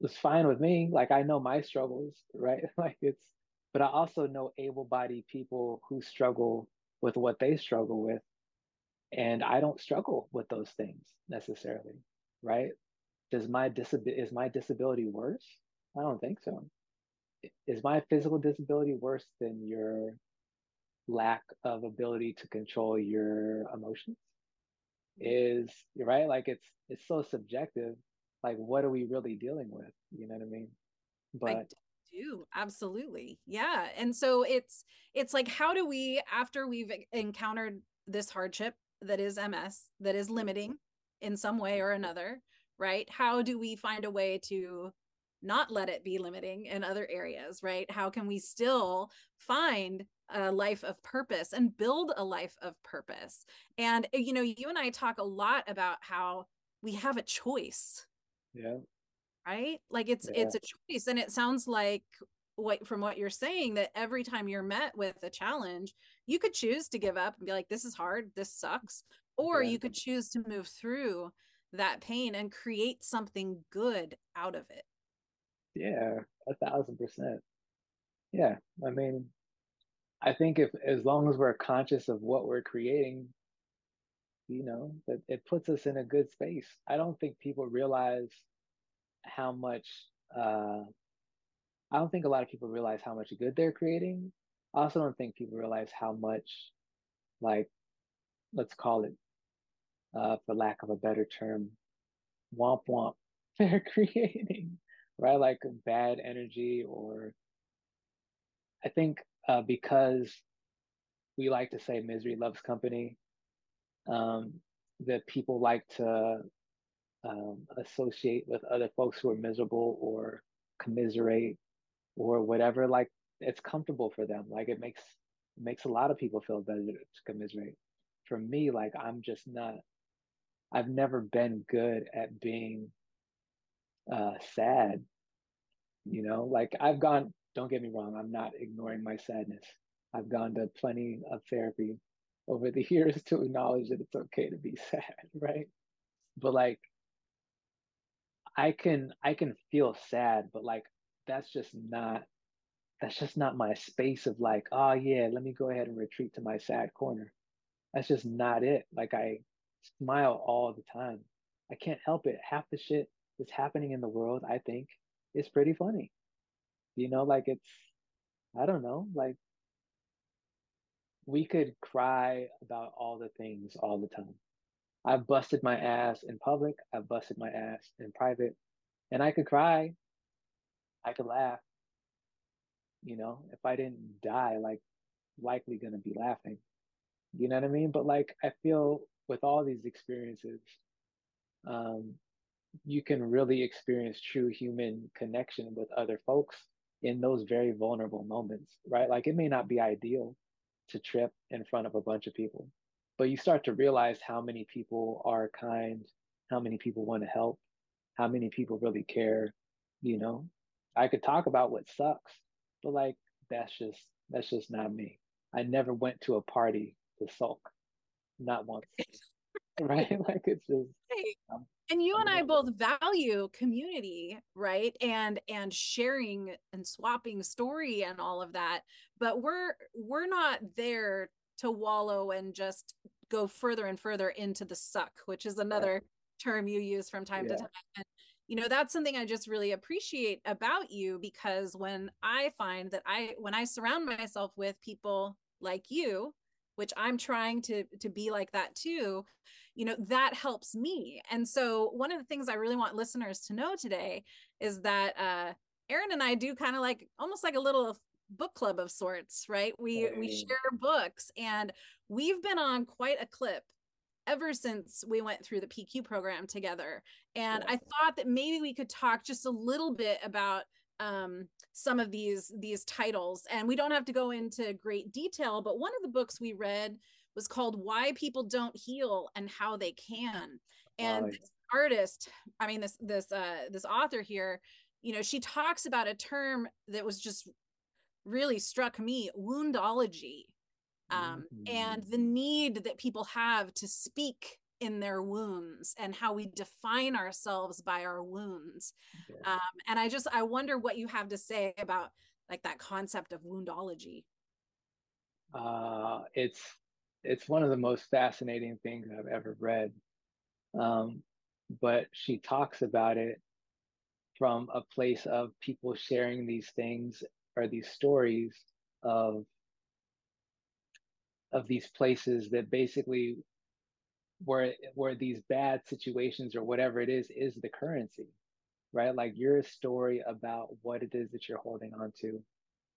was fine with me. Like I know my struggles, right? like it's, but I also know able-bodied people who struggle with what they struggle with. And I don't struggle with those things necessarily, right? Does my disability is my disability worse? I don't think so. Is my physical disability worse than your lack of ability to control your emotions? Is right? Like it's it's so subjective. Like what are we really dealing with? You know what I mean? But do absolutely yeah and so it's it's like how do we after we've encountered this hardship that is ms that is mm-hmm. limiting in some way or mm-hmm. another right how do we find a way to not let it be limiting in other areas right? How can we still find a life of purpose and build a life of purpose? And eh, you know you and i talk a lot about how we have a choice. Yeah right like it's yeah. it's a choice and it sounds like what from what you're saying that every time you're met with a challenge you could choose to give up and be like this is hard this sucks or yeah. you could choose to move through that pain and create something good out of it yeah a thousand percent yeah i mean i think if as long as we're conscious of what we're creating you know that it puts us in a good space i don't think people realize how much uh, I don't think a lot of people realize how much good they're creating. I also don't think people realize how much like let's call it, uh, for lack of a better term, womp womp they're creating, right? Like bad energy, or I think uh, because we like to say misery loves company, um, that people like to um, associate with other folks who are miserable or commiserate or whatever. Like it's comfortable for them. Like it makes it makes a lot of people feel better to commiserate. For me, like I'm just not. I've never been good at being uh, sad. You know, like I've gone. Don't get me wrong. I'm not ignoring my sadness. I've gone to plenty of therapy over the years to acknowledge that it's okay to be sad, right? But like I can I can feel sad, but like that's just not that's just not my space of like, oh yeah, let me go ahead and retreat to my sad corner. That's just not it. Like I smile all the time. I can't help it. Half the shit that's happening in the world, I think, is pretty funny. You know, like it's I don't know, like we could cry about all the things all the time. I've busted my ass in public, I've busted my ass in private, and I could cry, I could laugh. You know, if I didn't die, like likely gonna be laughing. You know what I mean? But like I feel with all these experiences, um, you can really experience true human connection with other folks in those very vulnerable moments, right? Like it may not be ideal to trip in front of a bunch of people, but you start to realize how many people are kind, how many people want to help, how many people really care. You know, I could talk about what sucks, but like that's just that's just not me. I never went to a party to sulk, not once. right? Like it's just. Um, and you I'm and I both value community, right? And and sharing and swapping story and all of that. But we're we're not there to wallow and just go further and further into the suck, which is another term you use from time yeah. to time. And, you know, that's something I just really appreciate about you because when I find that I, when I surround myself with people like you, which I'm trying to to be like that too, you know, that helps me. And so one of the things I really want listeners to know today is that uh Aaron and I do kind of like almost like a little book club of sorts, right? We hey. we share books and we've been on quite a clip ever since we went through the PQ program together. And yeah. I thought that maybe we could talk just a little bit about um, some of these these titles and we don't have to go into great detail but one of the books we read was called why people don't heal and how they can and this artist i mean this this uh this author here you know she talks about a term that was just really struck me woundology um, mm-hmm. and the need that people have to speak in their wounds and how we define ourselves by our wounds yeah. um, and i just i wonder what you have to say about like that concept of woundology uh, it's it's one of the most fascinating things i've ever read um, but she talks about it from a place of people sharing these things are these stories of of these places that basically where where these bad situations or whatever it is is the currency right? Like your story about what it is that you're holding on to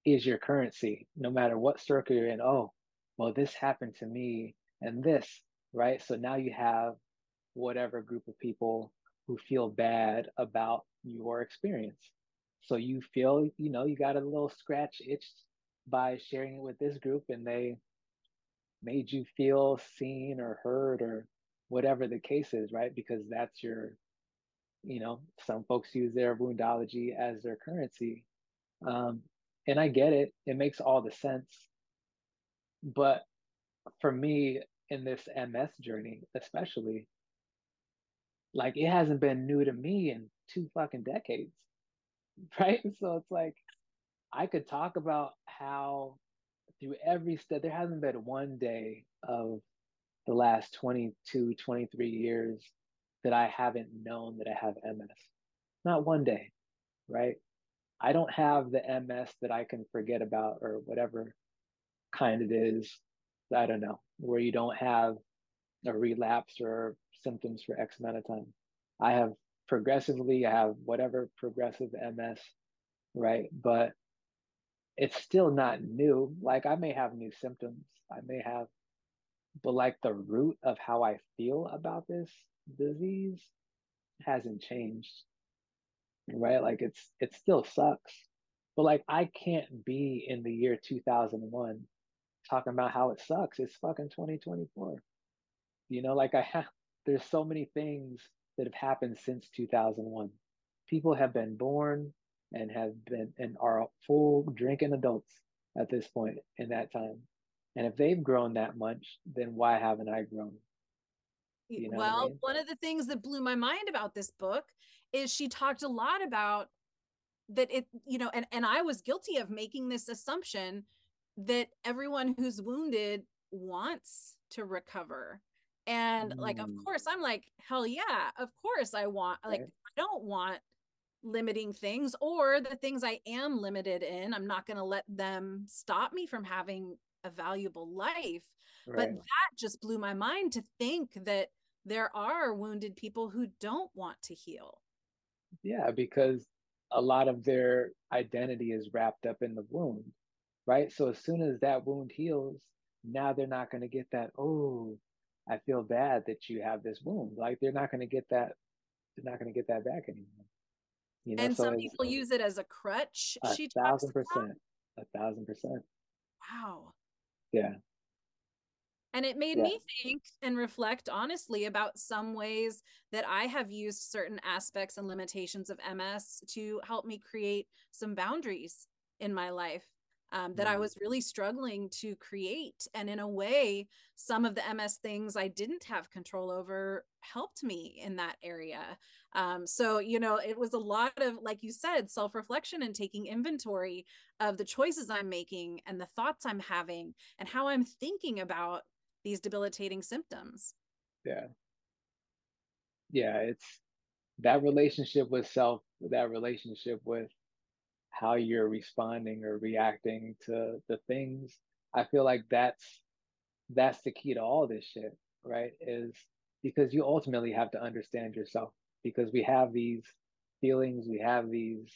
is your currency no matter what circle you're in. Oh well this happened to me and this right? So now you have whatever group of people who feel bad about your experience so you feel, you know, you got a little scratch itched by sharing it with this group and they made you feel seen or heard or whatever the case is, right? Because that's your, you know, some folks use their woundology as their currency. Um, and I get it, it makes all the sense. But for me, in this MS journey, especially, like it hasn't been new to me in two fucking decades. right? So it's like I could talk about how through every step, there hasn't been one day of the last 22, 23 years that I haven't known that I have MS. Not one day, right? I don't have the MS that I can forget about or whatever kind it is. I don't know, where you don't have a relapse or symptoms for X amount of time. I have progressively, I have whatever progressive MS, right? But it's still not new. Like I may have new symptoms, I may have, but like the root of how I feel about this disease hasn't changed, right? Like it's, it still sucks. But like I can't be in the year 2001 talking about how it sucks. It's fucking 2024. You know, like I have, there's so many things that have happened since 2001. People have been born and have been and are full drinking adults at this point in that time. And if they've grown that much, then why haven't I grown? You know well, I mean? one of the things that blew my mind about this book is she talked a lot about that it, you know, and, and I was guilty of making this assumption that everyone who's wounded wants to recover and like of mm. course i'm like hell yeah of course i want like right. i don't want limiting things or the things i am limited in i'm not going to let them stop me from having a valuable life right. but that just blew my mind to think that there are wounded people who don't want to heal yeah because a lot of their identity is wrapped up in the wound right so as soon as that wound heals now they're not going to get that oh I feel bad that you have this wound. Like they're not going to get that. They're not going to get that back anymore. You know, and so some people use it as a crutch. A she thousand percent. A thousand percent. Wow. Yeah. And it made yeah. me think and reflect honestly about some ways that I have used certain aspects and limitations of MS to help me create some boundaries in my life um, that I mm-hmm. was really struggling to create. And in a way, some of the MS things I didn't have control over helped me in that area. Um, so, you know, it was a lot of, like you said, self reflection and taking inventory of the choices I'm making and the thoughts I'm having and how I'm thinking about these debilitating symptoms. Yeah. Yeah. It's that relationship with self, that relationship with how you're responding or reacting to the things. I feel like that's that's the key to all this shit, right? Is because you ultimately have to understand yourself because we have these feelings, we have these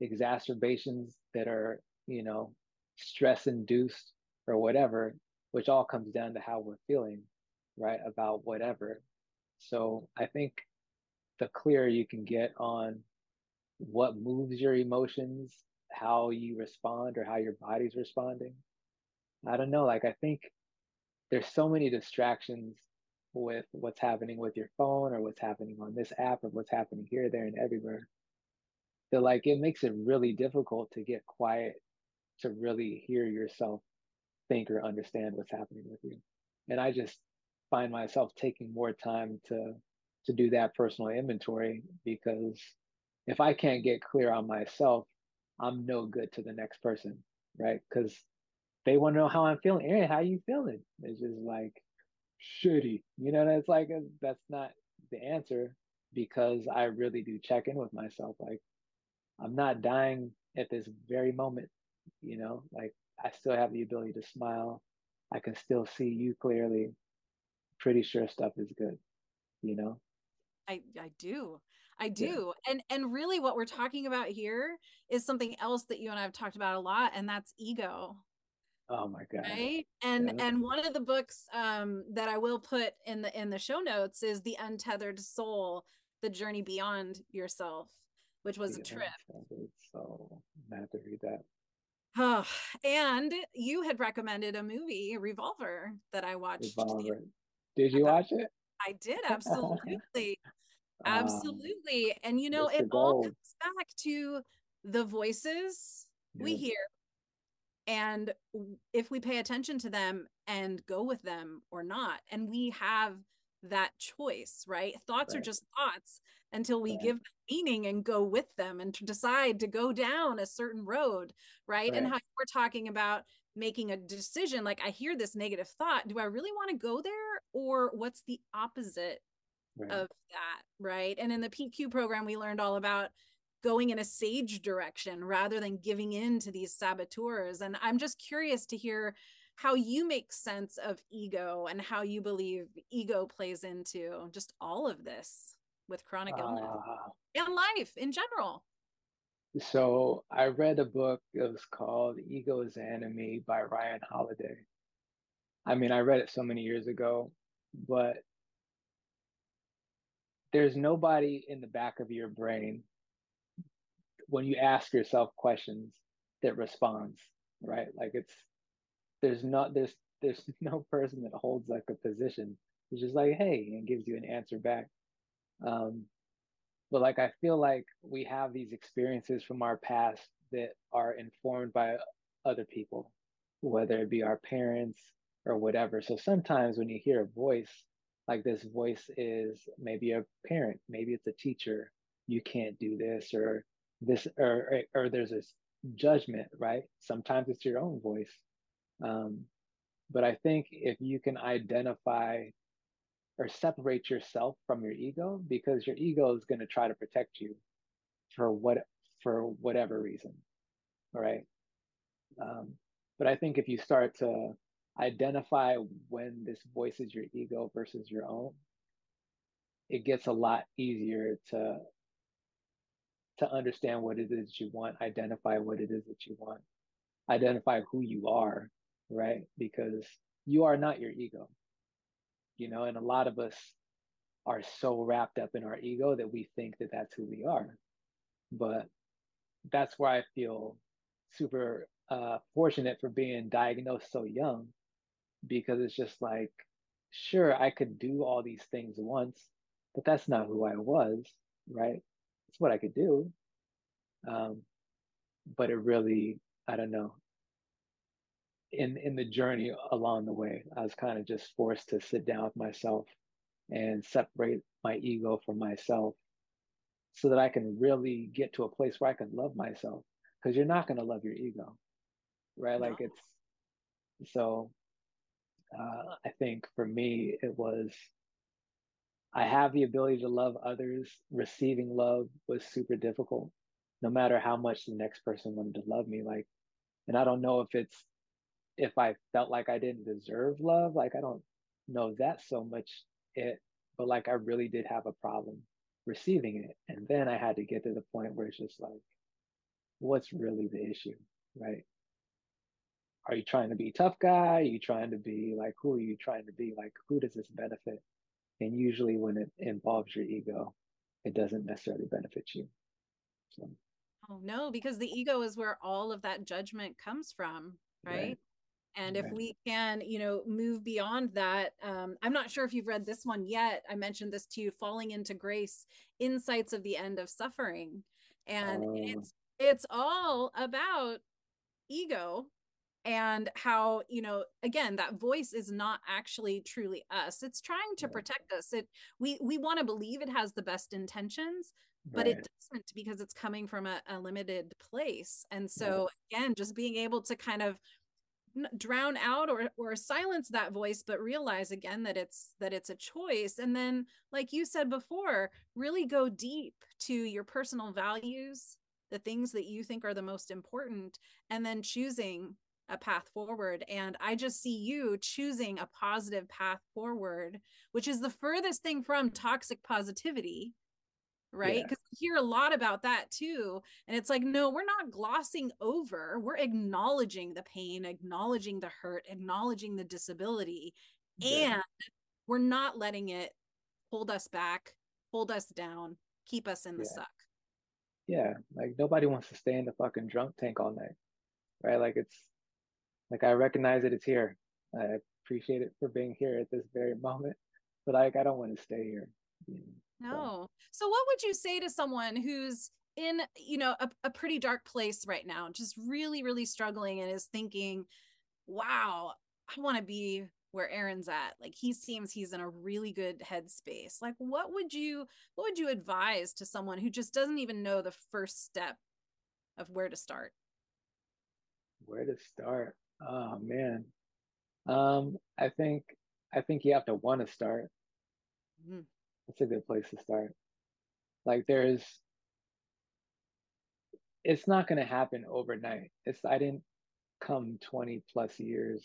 exacerbations that are, you know, stress induced or whatever, which all comes down to how we're feeling, right? About whatever. So I think the clearer you can get on what moves your emotions, how you respond or how your body's responding. I don't know. Like, I think there's so many distractions with what's happening with your phone or what's happening on this app or what's happening here, there, and everywhere. That, like, it makes it really difficult to get quiet to really hear yourself think or understand what's happening with you. And I just find myself taking more time to to do that personal inventory because if I can't get clear on myself, I'm no good to the next person, right? Because they want to know how I'm feeling. Hey, how you feeling? It's just like shitty, you know. it's like uh, that's not the answer because I really do check in with myself. Like I'm not dying at this very moment, you know. Like I still have the ability to smile. I can still see you clearly. Pretty sure stuff is good, you know. I I do. I do. Yeah. And and really what we're talking about here is something else that you and I have talked about a lot and that's ego. Oh my god. Right? And yeah. and one of the books um that I will put in the in the show notes is The Untethered Soul: The Journey Beyond Yourself, which was the a trip. So have to read that. Oh, and you had recommended a movie, Revolver, that I watched. Revolver. Did you watch it? I did absolutely. Um, Absolutely. Um, and you know, it all comes back to the voices yeah. we hear. And if we pay attention to them and go with them or not, and we have that choice, right? Thoughts right. are just thoughts until we right. give them meaning and go with them and to decide to go down a certain road, right? right? And how we're talking about making a decision like I hear this negative thought, do I really want to go there or what's the opposite right. of that, right? And in the PQ program, we learned all about going in a sage direction rather than giving in to these saboteurs. And I'm just curious to hear how you make sense of ego and how you believe ego plays into just all of this with chronic illness uh, and life in general. So I read a book. It was called Ego is Enemy by Ryan Holiday. I mean, I read it so many years ago, but there's nobody in the back of your brain when you ask yourself questions that responds, right? Like it's there's not there's there's no person that holds like a position. It's just like, hey, and gives you an answer back. Um, but like I feel like we have these experiences from our past that are informed by other people, whether it be our parents or whatever. So sometimes when you hear a voice, like this voice is maybe a parent, maybe it's a teacher, you can't do this, or this, or or, or there's this judgment, right? Sometimes it's your own voice. Um, but I think if you can identify or separate yourself from your ego because your ego is going to try to protect you for what for whatever reason right um, but i think if you start to identify when this voice is your ego versus your own it gets a lot easier to to understand what it is you want identify what it is that you want identify who you are right because you are not your ego you know, and a lot of us are so wrapped up in our ego that we think that that's who we are. But that's where I feel super uh, fortunate for being diagnosed so young because it's just like, sure, I could do all these things once, but that's not who I was, right? It's what I could do. Um, but it really, I don't know, in in the journey along the way i was kind of just forced to sit down with myself and separate my ego from myself so that i can really get to a place where i can love myself because you're not going to love your ego right no. like it's so uh, i think for me it was i have the ability to love others receiving love was super difficult no matter how much the next person wanted to love me like and i don't know if it's if I felt like I didn't deserve love, like I don't know that so much it, but like I really did have a problem receiving it. And then I had to get to the point where it's just like, what's really the issue, right? Are you trying to be tough guy? Are you trying to be like, who are you trying to be? Like, who does this benefit? And usually when it involves your ego, it doesn't necessarily benefit you. So. Oh no, because the ego is where all of that judgment comes from, right? right and if we can you know move beyond that um, i'm not sure if you've read this one yet i mentioned this to you falling into grace insights of the end of suffering and oh. it's it's all about ego and how you know again that voice is not actually truly us it's trying to protect us it we we want to believe it has the best intentions but right. it doesn't because it's coming from a, a limited place and so yeah. again just being able to kind of drown out or or silence that voice but realize again that it's that it's a choice and then like you said before really go deep to your personal values the things that you think are the most important and then choosing a path forward and i just see you choosing a positive path forward which is the furthest thing from toxic positivity right because yeah. hear a lot about that too and it's like no we're not glossing over we're acknowledging the pain acknowledging the hurt acknowledging the disability yeah. and we're not letting it hold us back hold us down keep us in the yeah. suck yeah like nobody wants to stay in the fucking drunk tank all night right like it's like i recognize that it's here i appreciate it for being here at this very moment but like i don't want to stay here you know? No. So what would you say to someone who's in, you know, a, a pretty dark place right now, just really, really struggling and is thinking, wow, I want to be where Aaron's at. Like he seems he's in a really good headspace. Like what would you what would you advise to someone who just doesn't even know the first step of where to start? Where to start? Oh man. Um I think I think you have to want to start. Mm-hmm. That's a good place to start. Like there's it's not going to happen overnight. It's I didn't come 20 plus years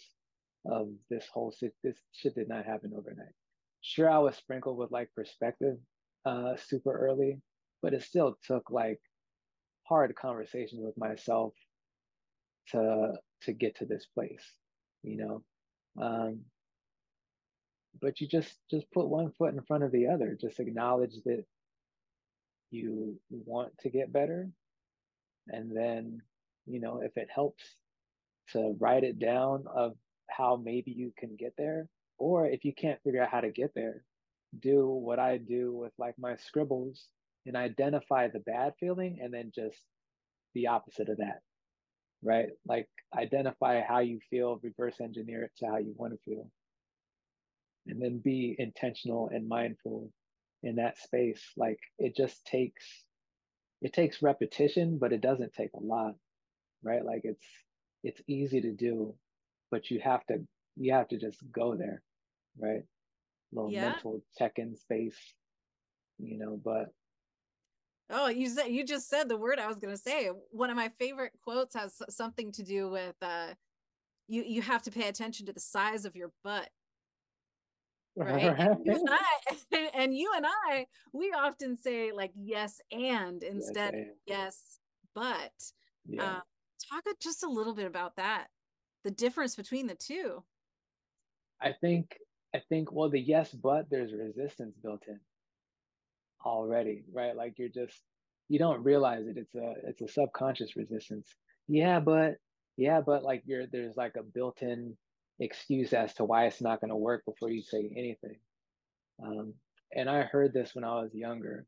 of this whole shit. this shit did not happen overnight. Sure, I was sprinkled with like perspective uh super early, but it still took like hard conversations with myself to to get to this place, you know. Um but you just just put one foot in front of the other. Just acknowledge that you want to get better and then you know if it helps to write it down of how maybe you can get there or if you can't figure out how to get there do what i do with like my scribbles and identify the bad feeling and then just the opposite of that right? Like identify how you feel reverse engineer it to how you want to feel. And then be intentional and mindful in that space. Like it just takes it takes repetition but it doesn't take a lot right? Like it's it's easy to do but you have to you have to just go there right? Little yeah. mental check-in space you know but oh you said you just said the word i was going to say. One of my favorite quotes has something to do with uh you you have to pay attention to the size of your butt. Right? And you and i and you and i we often say like yes and instead yes, yes but yeah. uh, talk just a little bit about that the difference between the two. I think i think well the yes but there's resistance built in already right like you're just you don't realize it it's a it's a subconscious resistance yeah but yeah but like you're there's like a built-in excuse as to why it's not going to work before you say anything. Um, and I heard this when I was younger.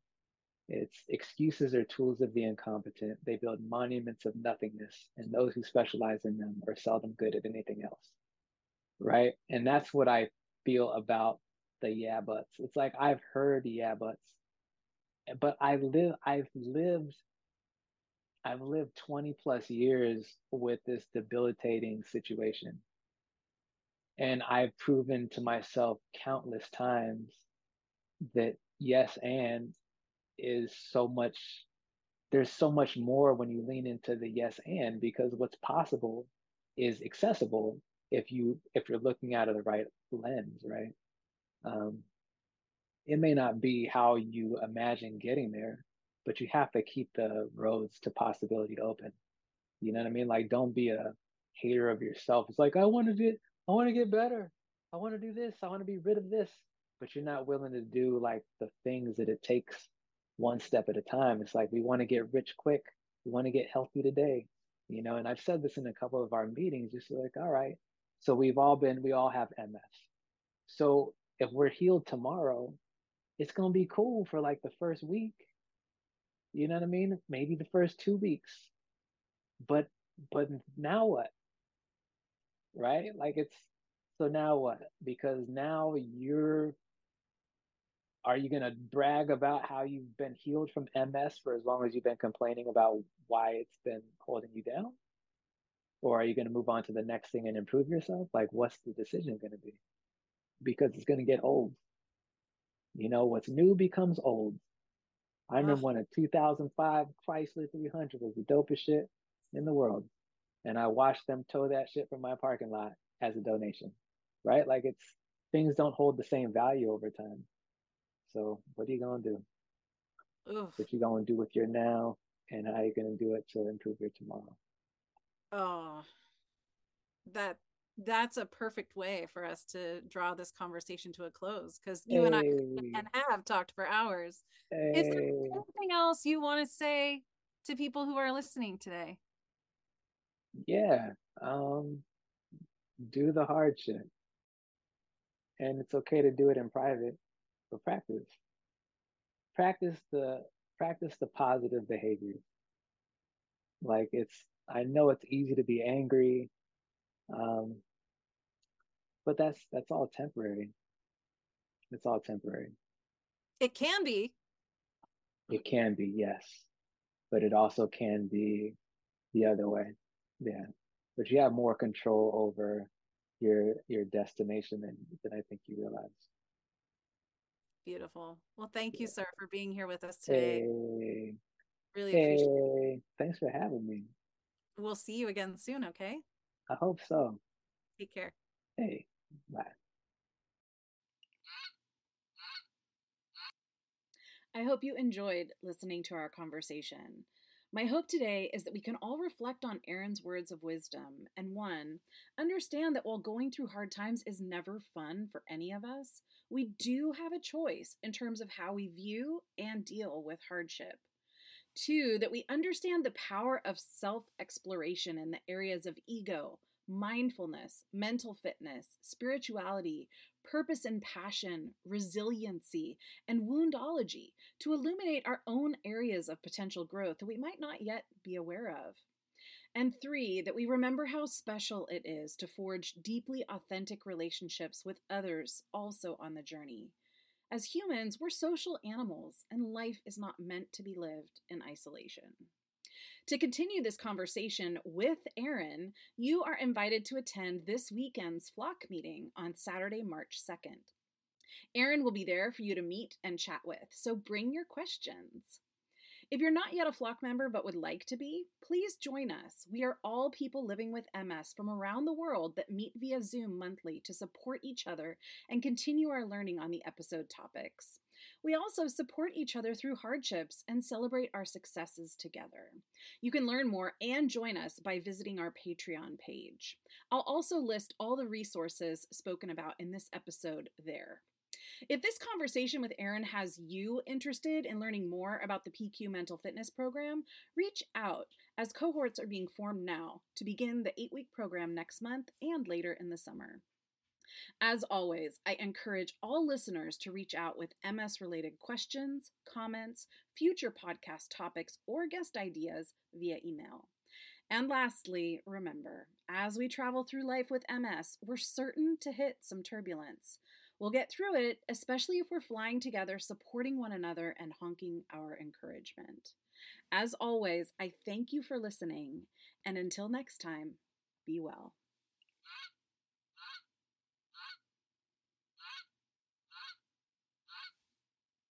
It's excuses are tools of the incompetent. They build monuments of nothingness, and those who specialize in them are seldom good at anything else. Right. And that's what I feel about the yeah buts. It's like I've heard yeah buts, but I live I've lived I've lived 20 plus years with this debilitating situation. And I've proven to myself countless times that yes, and is so much, there's so much more when you lean into the yes, and because what's possible is accessible if you if you're looking out of the right lens right? Um, it may not be how you imagine getting there but you have to keep the roads to possibility open you know what i mean like don't be a hater of yourself it's like i wanted it I want to get better. I want to do this. I want to be rid of this. But you're not willing to do like the things that it takes one step at a time. It's like we want to get rich quick. We want to get healthy today. You know, and I've said this in a couple of our meetings, just like, all right. So we've all been, we all have MS. So if we're healed tomorrow, it's gonna be cool for like the first week. You know what I mean? Maybe the first two weeks. But but now what? right? Like it's so now what? Because now you're are you going to brag about how you've been healed from MS for as long as you've been complaining about why it's been holding you down? Or are you going to move on to the next thing and improve yourself? Like, what's the decision going to be? Because it's going to get old. You know, what's new becomes old. I remember when a 2005 Chrysler 300 was the dopest shit in the world and I watched them tow that shit from my parking lot as a donation, right? Like it's things don't hold the same value over time. So what are you gonna do? Oof. What you gonna do with your now, and how you gonna do it to improve your tomorrow? Oh, that that's a perfect way for us to draw this conversation to a close because you hey. and I and have talked for hours. Hey. Is there anything else you want to say to people who are listening today? yeah, um, do the hard shit. And it's okay to do it in private, but practice. Practice the practice the positive behavior. Like it's I know it's easy to be angry. Um, but that's that's all temporary. It's all temporary. It can be. It can be, yes. But it also can be the other way. Yeah, but you have more control over your your destination than than I think you realize. Beautiful. Well, thank you, sir, for being here with us today. Hey. Really hey. appreciate it. Thanks for having me. We'll see you again soon, okay? I hope so. Take care. Hey, bye. I hope you enjoyed listening to our conversation. My hope today is that we can all reflect on Aaron's words of wisdom and one, understand that while going through hard times is never fun for any of us, we do have a choice in terms of how we view and deal with hardship. Two, that we understand the power of self exploration in the areas of ego, mindfulness, mental fitness, spirituality, purpose and passion, resiliency, and woundology to illuminate our own areas of potential growth that we might not yet be aware of. And three, that we remember how special it is to forge deeply authentic relationships with others also on the journey. As humans, we're social animals, and life is not meant to be lived in isolation. To continue this conversation with Aaron, you are invited to attend this weekend's flock meeting on Saturday, March 2nd. Aaron will be there for you to meet and chat with, so bring your questions. If you're not yet a flock member but would like to be, please join us. We are all people living with MS from around the world that meet via Zoom monthly to support each other and continue our learning on the episode topics. We also support each other through hardships and celebrate our successes together. You can learn more and join us by visiting our Patreon page. I'll also list all the resources spoken about in this episode there. If this conversation with Aaron has you interested in learning more about the PQ Mental Fitness Program, reach out as cohorts are being formed now to begin the eight week program next month and later in the summer. As always, I encourage all listeners to reach out with MS related questions, comments, future podcast topics, or guest ideas via email. And lastly, remember, as we travel through life with MS, we're certain to hit some turbulence. We'll get through it, especially if we're flying together, supporting one another, and honking our encouragement. As always, I thank you for listening, and until next time, be well.